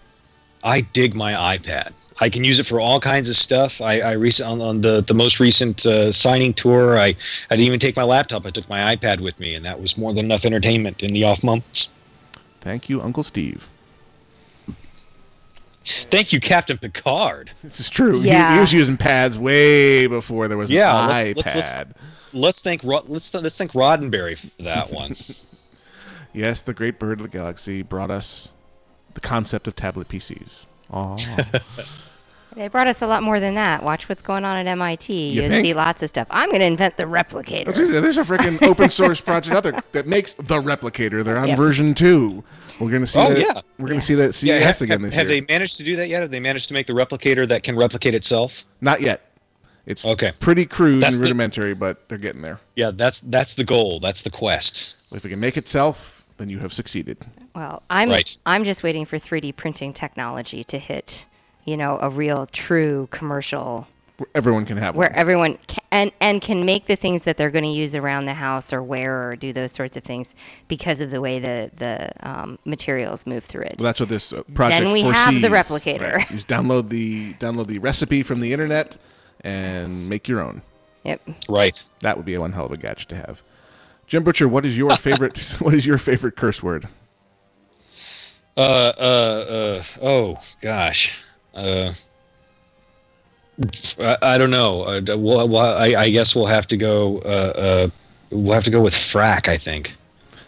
I dig my iPad. I can use it for all kinds of stuff. I, I recent on, on the the most recent uh, signing tour. I I didn't even take my laptop. I took my iPad with me, and that was more than enough entertainment in the off months. Thank you, Uncle Steve. Thank you, Captain Picard. This is true. He- He, was using pads way before there was an Yeah, iPad. let's- let's- let's- Let's thank Ro- let's th- let's thank Roddenberry for that one. Yes, the great bird of the galaxy brought us the concept of tablet PCs. Oh, ah. They brought us a lot more than that. Watch what's going on at MIT. You You, think? see lots of stuff. I'm going to invent the replicator. There's a freaking open source project out there that makes the replicator. They're on Yeah. version two. We're gonna see Oh, that. yeah. We're gonna see that CES Yeah, have, again have- this have year. they managed to do that yet? Have they managed to make the replicator that can replicate itself? Not yet. It's Okay. pretty crude That's and the- rudimentary, but they're getting there. Yeah, that's that's the goal. That's the quest. If it can make itself, then you have succeeded. Well, I'm Right. I'm just waiting for 3D printing technology to hit, you know, a real true commercial Where Everyone can have where one. everyone can, and and can make the things that they're going to use around the house or wear or do those sorts of things because of the way the the um, materials move through it. Well, that's what this uh, project Then we have the replicator. Right. You just download the download the recipe from the internet and make your own. Yep. Right. That would be one hell of a gadget to have. Jim Butcher, what is your favorite? what is your favorite curse word? Uh, uh, uh, oh gosh. Uh, I, I don't know. Uh, well, well, I, I guess we'll have to go. Uh, uh, we'll have to go with frack. I think.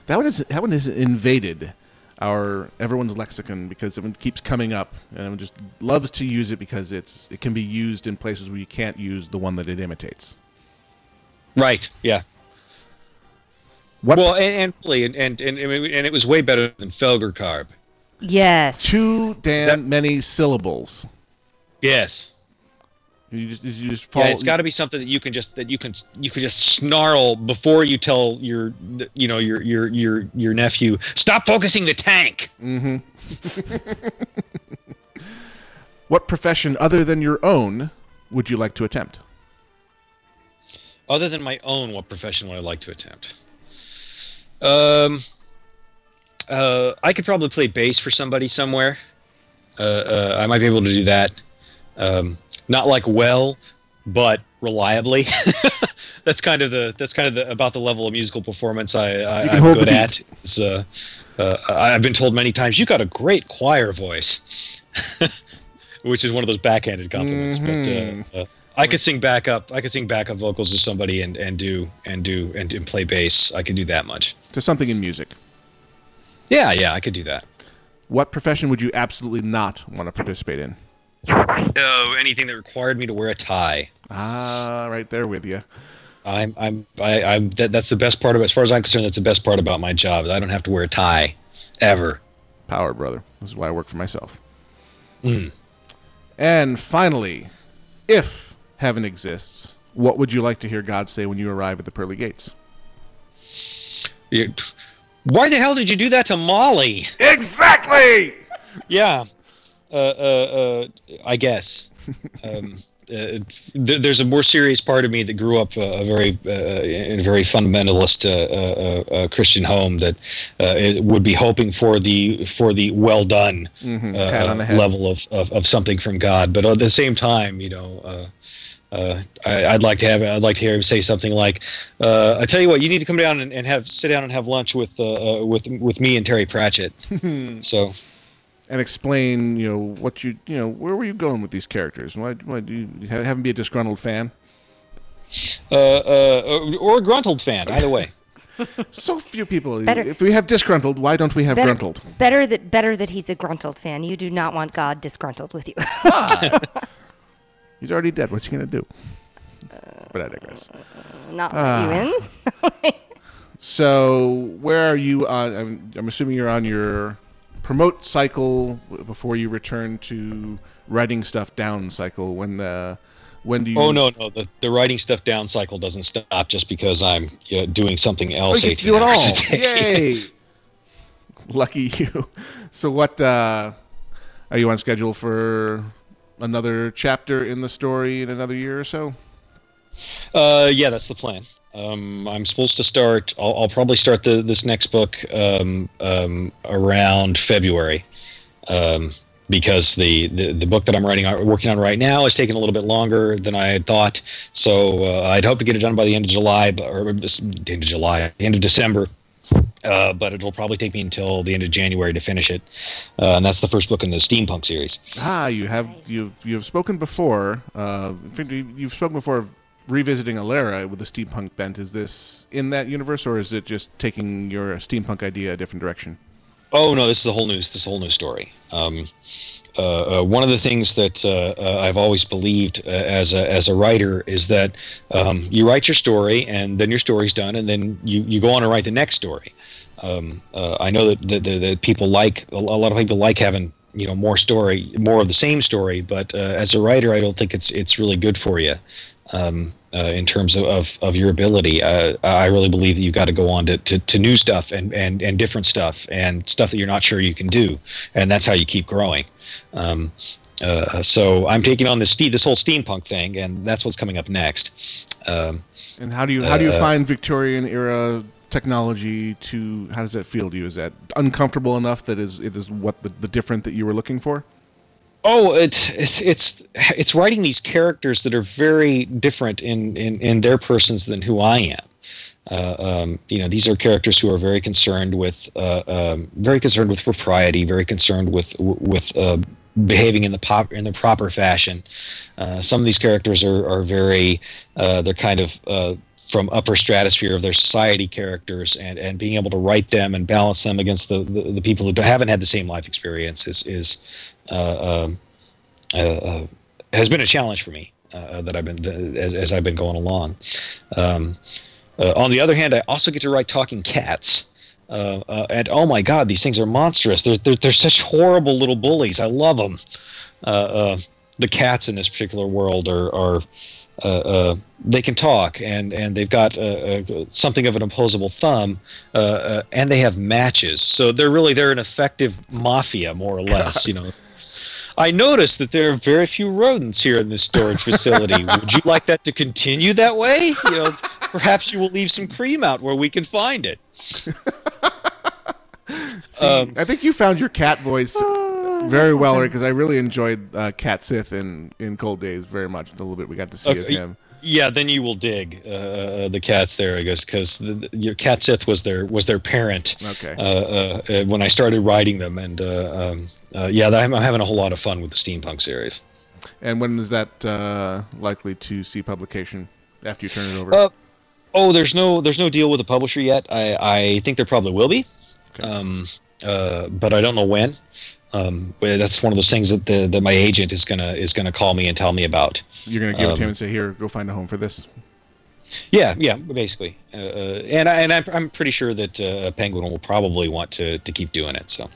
That one is that one has invaded our everyone's lexicon because it keeps coming up, and everyone just loves to use it because it's it can be used in places where you can't use the one that it imitates. Right. Yeah. What Well, and and really, and and and, and it was way better than Felgercarb. Yes. too damn That- many syllables? Yes. You just you just fall. Yeah, it's got to be something that you can just that you can you can just snarl before you tell your you know your your your your nephew stop focusing the tank. What profession other than your own would you like to attempt? Other than my own, what profession would I like to attempt? Um, uh, I could probably play bass for somebody somewhere. Uh, uh, I might be able to do that. Um, not like well, but reliably. that's kind of the that's kind of the, about the level of musical performance I, I I'm good at. Is, uh, uh, I've been told many times you got a great choir voice, which is one of those backhanded compliments. Mhm. But uh, uh, I could sing backup. I could sing backup vocals to somebody and, and do and do and, and play bass. I could do that much. To something in music. Yeah, yeah, I could do that. What profession would you absolutely not want to participate in? Oh, anything that required me to wear a tie. Ah, right there with you. I'm, I'm, I, I'm. That, that's the best part of it. As far as I'm concerned, that's the best part about my job. I don't have to wear a tie, ever. Power, brother. This is why I work for myself. Mm. And finally, if heaven exists, what would you like to hear God say when you arrive at the pearly gates? Why the hell did you do that to Molly? Exactly. Yeah, uh, uh, uh, I guess. Um, uh, th- there's a more serious part of me that grew up uh, a very uh, in a very fundamentalist uh, uh, uh, Christian home that uh, would be hoping for the for the well done Mhm, uh, the level of, of, of something from God. But at the same time, you know. Uh, uh, I, I'd like to have I'd like to hear him say something like, uh, "I tell you what, you need to come down and, and have sit down and have lunch with uh, with with me and Terry Pratchett." so And explain, you know, what you, you know, where were you going with these characters? Why, why do you have have him be a disgruntled fan? uh, uh, or a gruntled fan, either way. So few people. Better- If we have disgruntled, why don't we have better, gruntled? better that better that he's a gruntled fan. You do not want God disgruntled with you. He's already dead. What's he gonna do? But I digress. not Ah. let you in. So where are you on? I'm, I'm assuming you're on your promote cycle before you return to writing stuff down cycle. When uh, when do you? Oh no, no, the, the writing stuff down cycle doesn't stop just because I'm uh, doing something else Oh, else. you to 18 do it all! Yay! Lucky you. So what? Uh, are you on schedule for another chapter in the story in another year or so? Uh, yeah, that's the plan. Um, I'm supposed to start. I'll, I'll probably start the, this next book um, um, around February, um, because the, the the book that I'm writing, uh, working on right now, is taking a little bit longer than I had thought. So uh, I'd hope to get it done by the end of July, or the end of July, end of December. Uh, but it'll probably take me until the end of January to finish it, uh, and that's the first book in the steampunk series. Ah, you have you've you've spoken before. Uh, you- you've spoken before of revisiting Alera with a steampunk bent. Is this in that universe, or is it just taking your steampunk idea a different direction? Oh no, this is a whole new this is a whole new story. Um, uh, uh, one of the things that uh, uh I've always believed uh, as a as a writer is that um, you write your story and then your story's done and then you, you go on and write the next story. Um, uh, I know that, that, that, people like a lot of people like having you know more story, more of the same story, but as a writer, I don't think it's it's really good for you. Um, uh, in terms of, of, of your ability. Uh, I really believe that you've got to go on to, to, to, new stuff and, and, and different stuff and stuff that you're not sure you can do. And that's how you keep growing. Um, uh, so I'm taking on this this whole steampunk thing, and that's what's coming up next. Um, and how do you how do you uh, find Victorian era technology to how does that feel to you? Is that uncomfortable enough that is it is what the, the different that you were looking for? Oh, it's it's it's it's writing these characters that are very different in in, in their persons than who I am. Uh, um, you know, these are characters who are very concerned with, uh, um, very concerned with propriety, very concerned with with uh, behaving in the pop in the proper fashion. Uh, some of these characters are are very, uh, they're kind of uh, from upper stratosphere of their society characters, and and being able to write them and balance them against the the, the people who haven't had the same life experience is is um, has been a challenge for me that I've been as as I've been going along. Um, uh, on the other hand, I also get to write talking cats. Uh, uh, and oh my god, these things are monstrous. They're, they're, they're such horrible little bullies. I love them. Uh, uh, the cats in this particular world are, are uh, they can talk and, and they've got something of an opposable thumb and they have matches. So they're really they're an effective mafia more or less. you know. I noticed that there are very few rodents here in this storage facility. Would you like that to continue that way? You know, perhaps you will leave some cream out where we can find it. See, um, I think you found your cat voice oh, very well, because I really enjoyed uh, Cat Sith in, in Cold Days very much. The little bit we got to see okay. of him. Yeah, then you will dig uh, uh the cats there, I guess, because your Cat Sith was their was their parent. Okay. Uh, uh, when I started writing them, and um, yeah, I'm, I'm, having a whole lot of fun with the steampunk series. And when is that likely to see publication after you turn it over? Oh, there's no there's no deal with the publisher yet. I, I think there probably will be, okay. um, uh, but I don't know when. Um, but that's one of those things that the that my agent is gonna is gonna call me and tell me about. You're gonna give um, it to him um, and say, "Here, go find a home for this." Yeah, yeah, basically, uh, uh, and I, and I'm, I'm pretty sure that uh, Penguin will probably want to, to keep doing it. So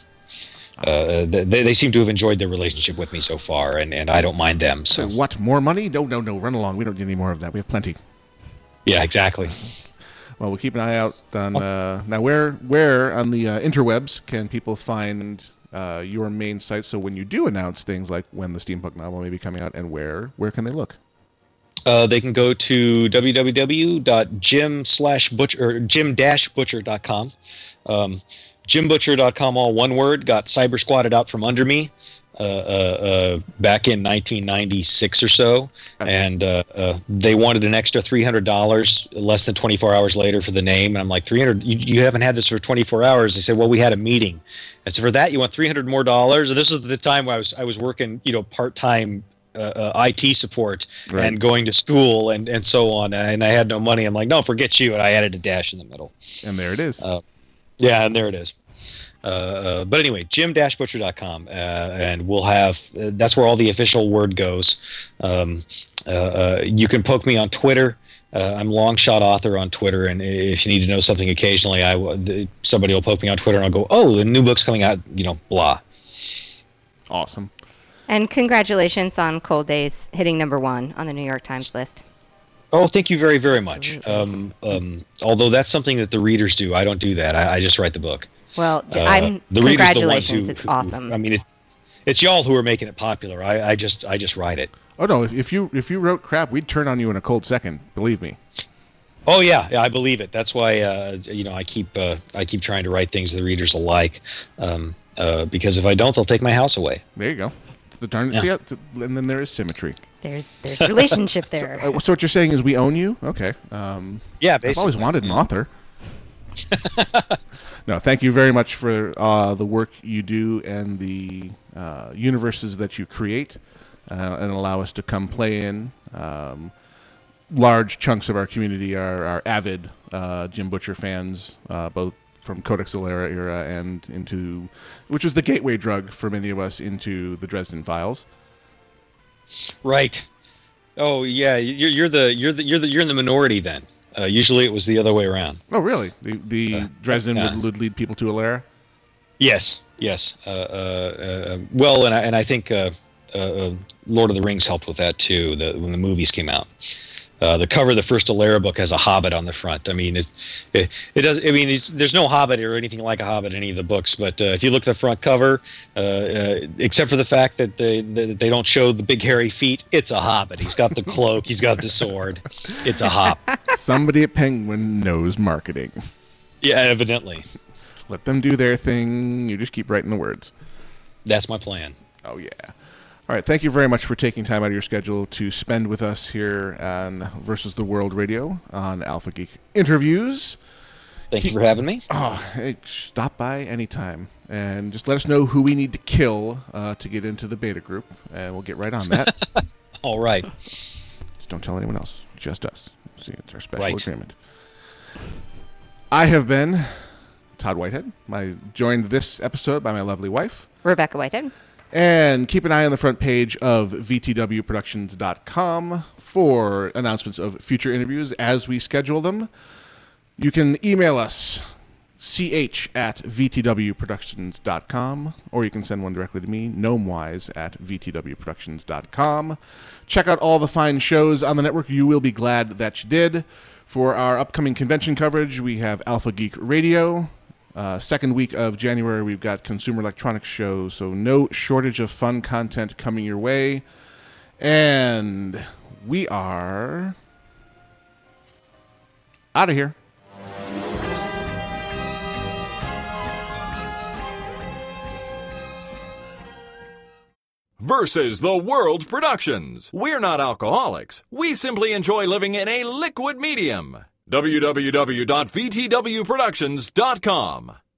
uh, they, they seem to have enjoyed their relationship with me so far, and, and I don't mind them. So. what? More money? No, no, no. Run along. We don't need any more of that. We have plenty. Yeah, exactly. Well, we'll keep an eye out on uh, now. Where where on the uh, interwebs can people find uh, your main site? So when you do announce things like when the steampunk novel may be coming out, and where where can they look? Uh, they can go to www.jim slash butcher or jim dash butcher.com. Um, jimbutcher.com, all one word, got cyber squatted out from under me. Uh, uh, uh, back in 1996 or so, and they wanted an extra $300 less than 24 hours later for the name. And I'm like, 300? You, you haven't had this for 24 hours. They said, well, we had a meeting. And so for that, you want 300 more dollars. And this is the time where I was I was working, you know, part time uh, uh, IT support right. and going to school and, and so on. And I had no money. I'm like, no, forget you. And I added a dash in the middle. And there it is. Uh, yeah, and there it is. Uh, uh, but anyway, jim-butcher.com, uh, and we'll have uh, that's where all the official word goes. Um, uh, uh, you can poke me on Twitter. I'm Longshot Author on Twitter, and if you need to know something occasionally, I the, somebody will poke me on Twitter, and I'll go, "Oh, the new book's coming out," you know, blah. Awesome. And congratulations on Cold Days hitting number one on the New York Times list. Oh, thank you very, very much. Um, um, although that's something that the readers do, I don't do that. I, I just write the book. Well, uh, I'm the congratulations. Who, it's who, awesome. I mean, it, it's y'all who are making it popular. I, I just I just write it. Oh no! If, if you if you wrote crap, we'd turn on you in a cold second. Believe me. Oh yeah, yeah, I believe it. That's why uh, you know I keep uh, I keep trying to write things the readers will like, um, uh, because if I don't, they'll take my house away. There you go. The darn, yeah. see, and then there is symmetry. There's there's relationship there. So, uh, so, what you're saying is we own you? Okay. Um, yeah, basically. I've always wanted an author. no, thank you very much for uh, the work you do and the uh, universes that you create uh, and allow us to come play in. Um, large chunks of our community are, are avid uh, Jim Butcher fans, uh, both from Codex Alera era and into, which was the gateway drug for many of us into the Dresden Files. Right. Oh yeah, you're, you're the you're the you're the you're in the minority then. Uh, usually it was the other way around. Oh, really? The the Uh, Dresden yeah. would, would lead people to Alera. Yes, yes. Uh, uh, uh, well, and I, and I think uh, uh, uh, Lord of the Rings helped with that too. The, when the movies came out, uh, the cover of the first Alera book has a Hobbit on the front. I mean, it it, it does. I mean, it's, there's no Hobbit or anything like a Hobbit in any of the books. But uh, if you look at the front cover, uh, uh, except for the fact that they that they don't show the big hairy feet, it's a Hobbit. He's got the cloak. he's got the sword. It's a hop. Somebody at Penguin knows marketing. Yeah, evidently. Let them do their thing. You just keep writing the words. That's my plan. Oh, yeah. All right. Thank you very much for taking time out of your schedule to spend with us here on Versus the World Radio on Alpha Geek Interviews. Thank you for having me. Oh, hey, stop by anytime and just let us know who we need to kill uh, to get into the beta group, and we'll get right on that. All right. just don't tell anyone else, just us. See, it's our special Right. agreement. I have been Todd Whitehead. I joined this episode by my lovely wife. Rebecca Whitehead. And keep an eye on the front page of VTWProductions.com for announcements of future interviews as we schedule them. You can email us, ch at VTWProductions.com, or you can send one directly to me, gnomewise at VTWProductions.com. Check out all the fine shows on the network. You will be glad that you did. For our upcoming convention coverage, we have Alpha Geek Radio, uh, second week of January, we've got Consumer Electronics Show, so no shortage of fun content coming your way. And we are out of here. versus the world's productions. We're not alcoholics. We simply enjoy living in a liquid medium. www.vtwproductions.com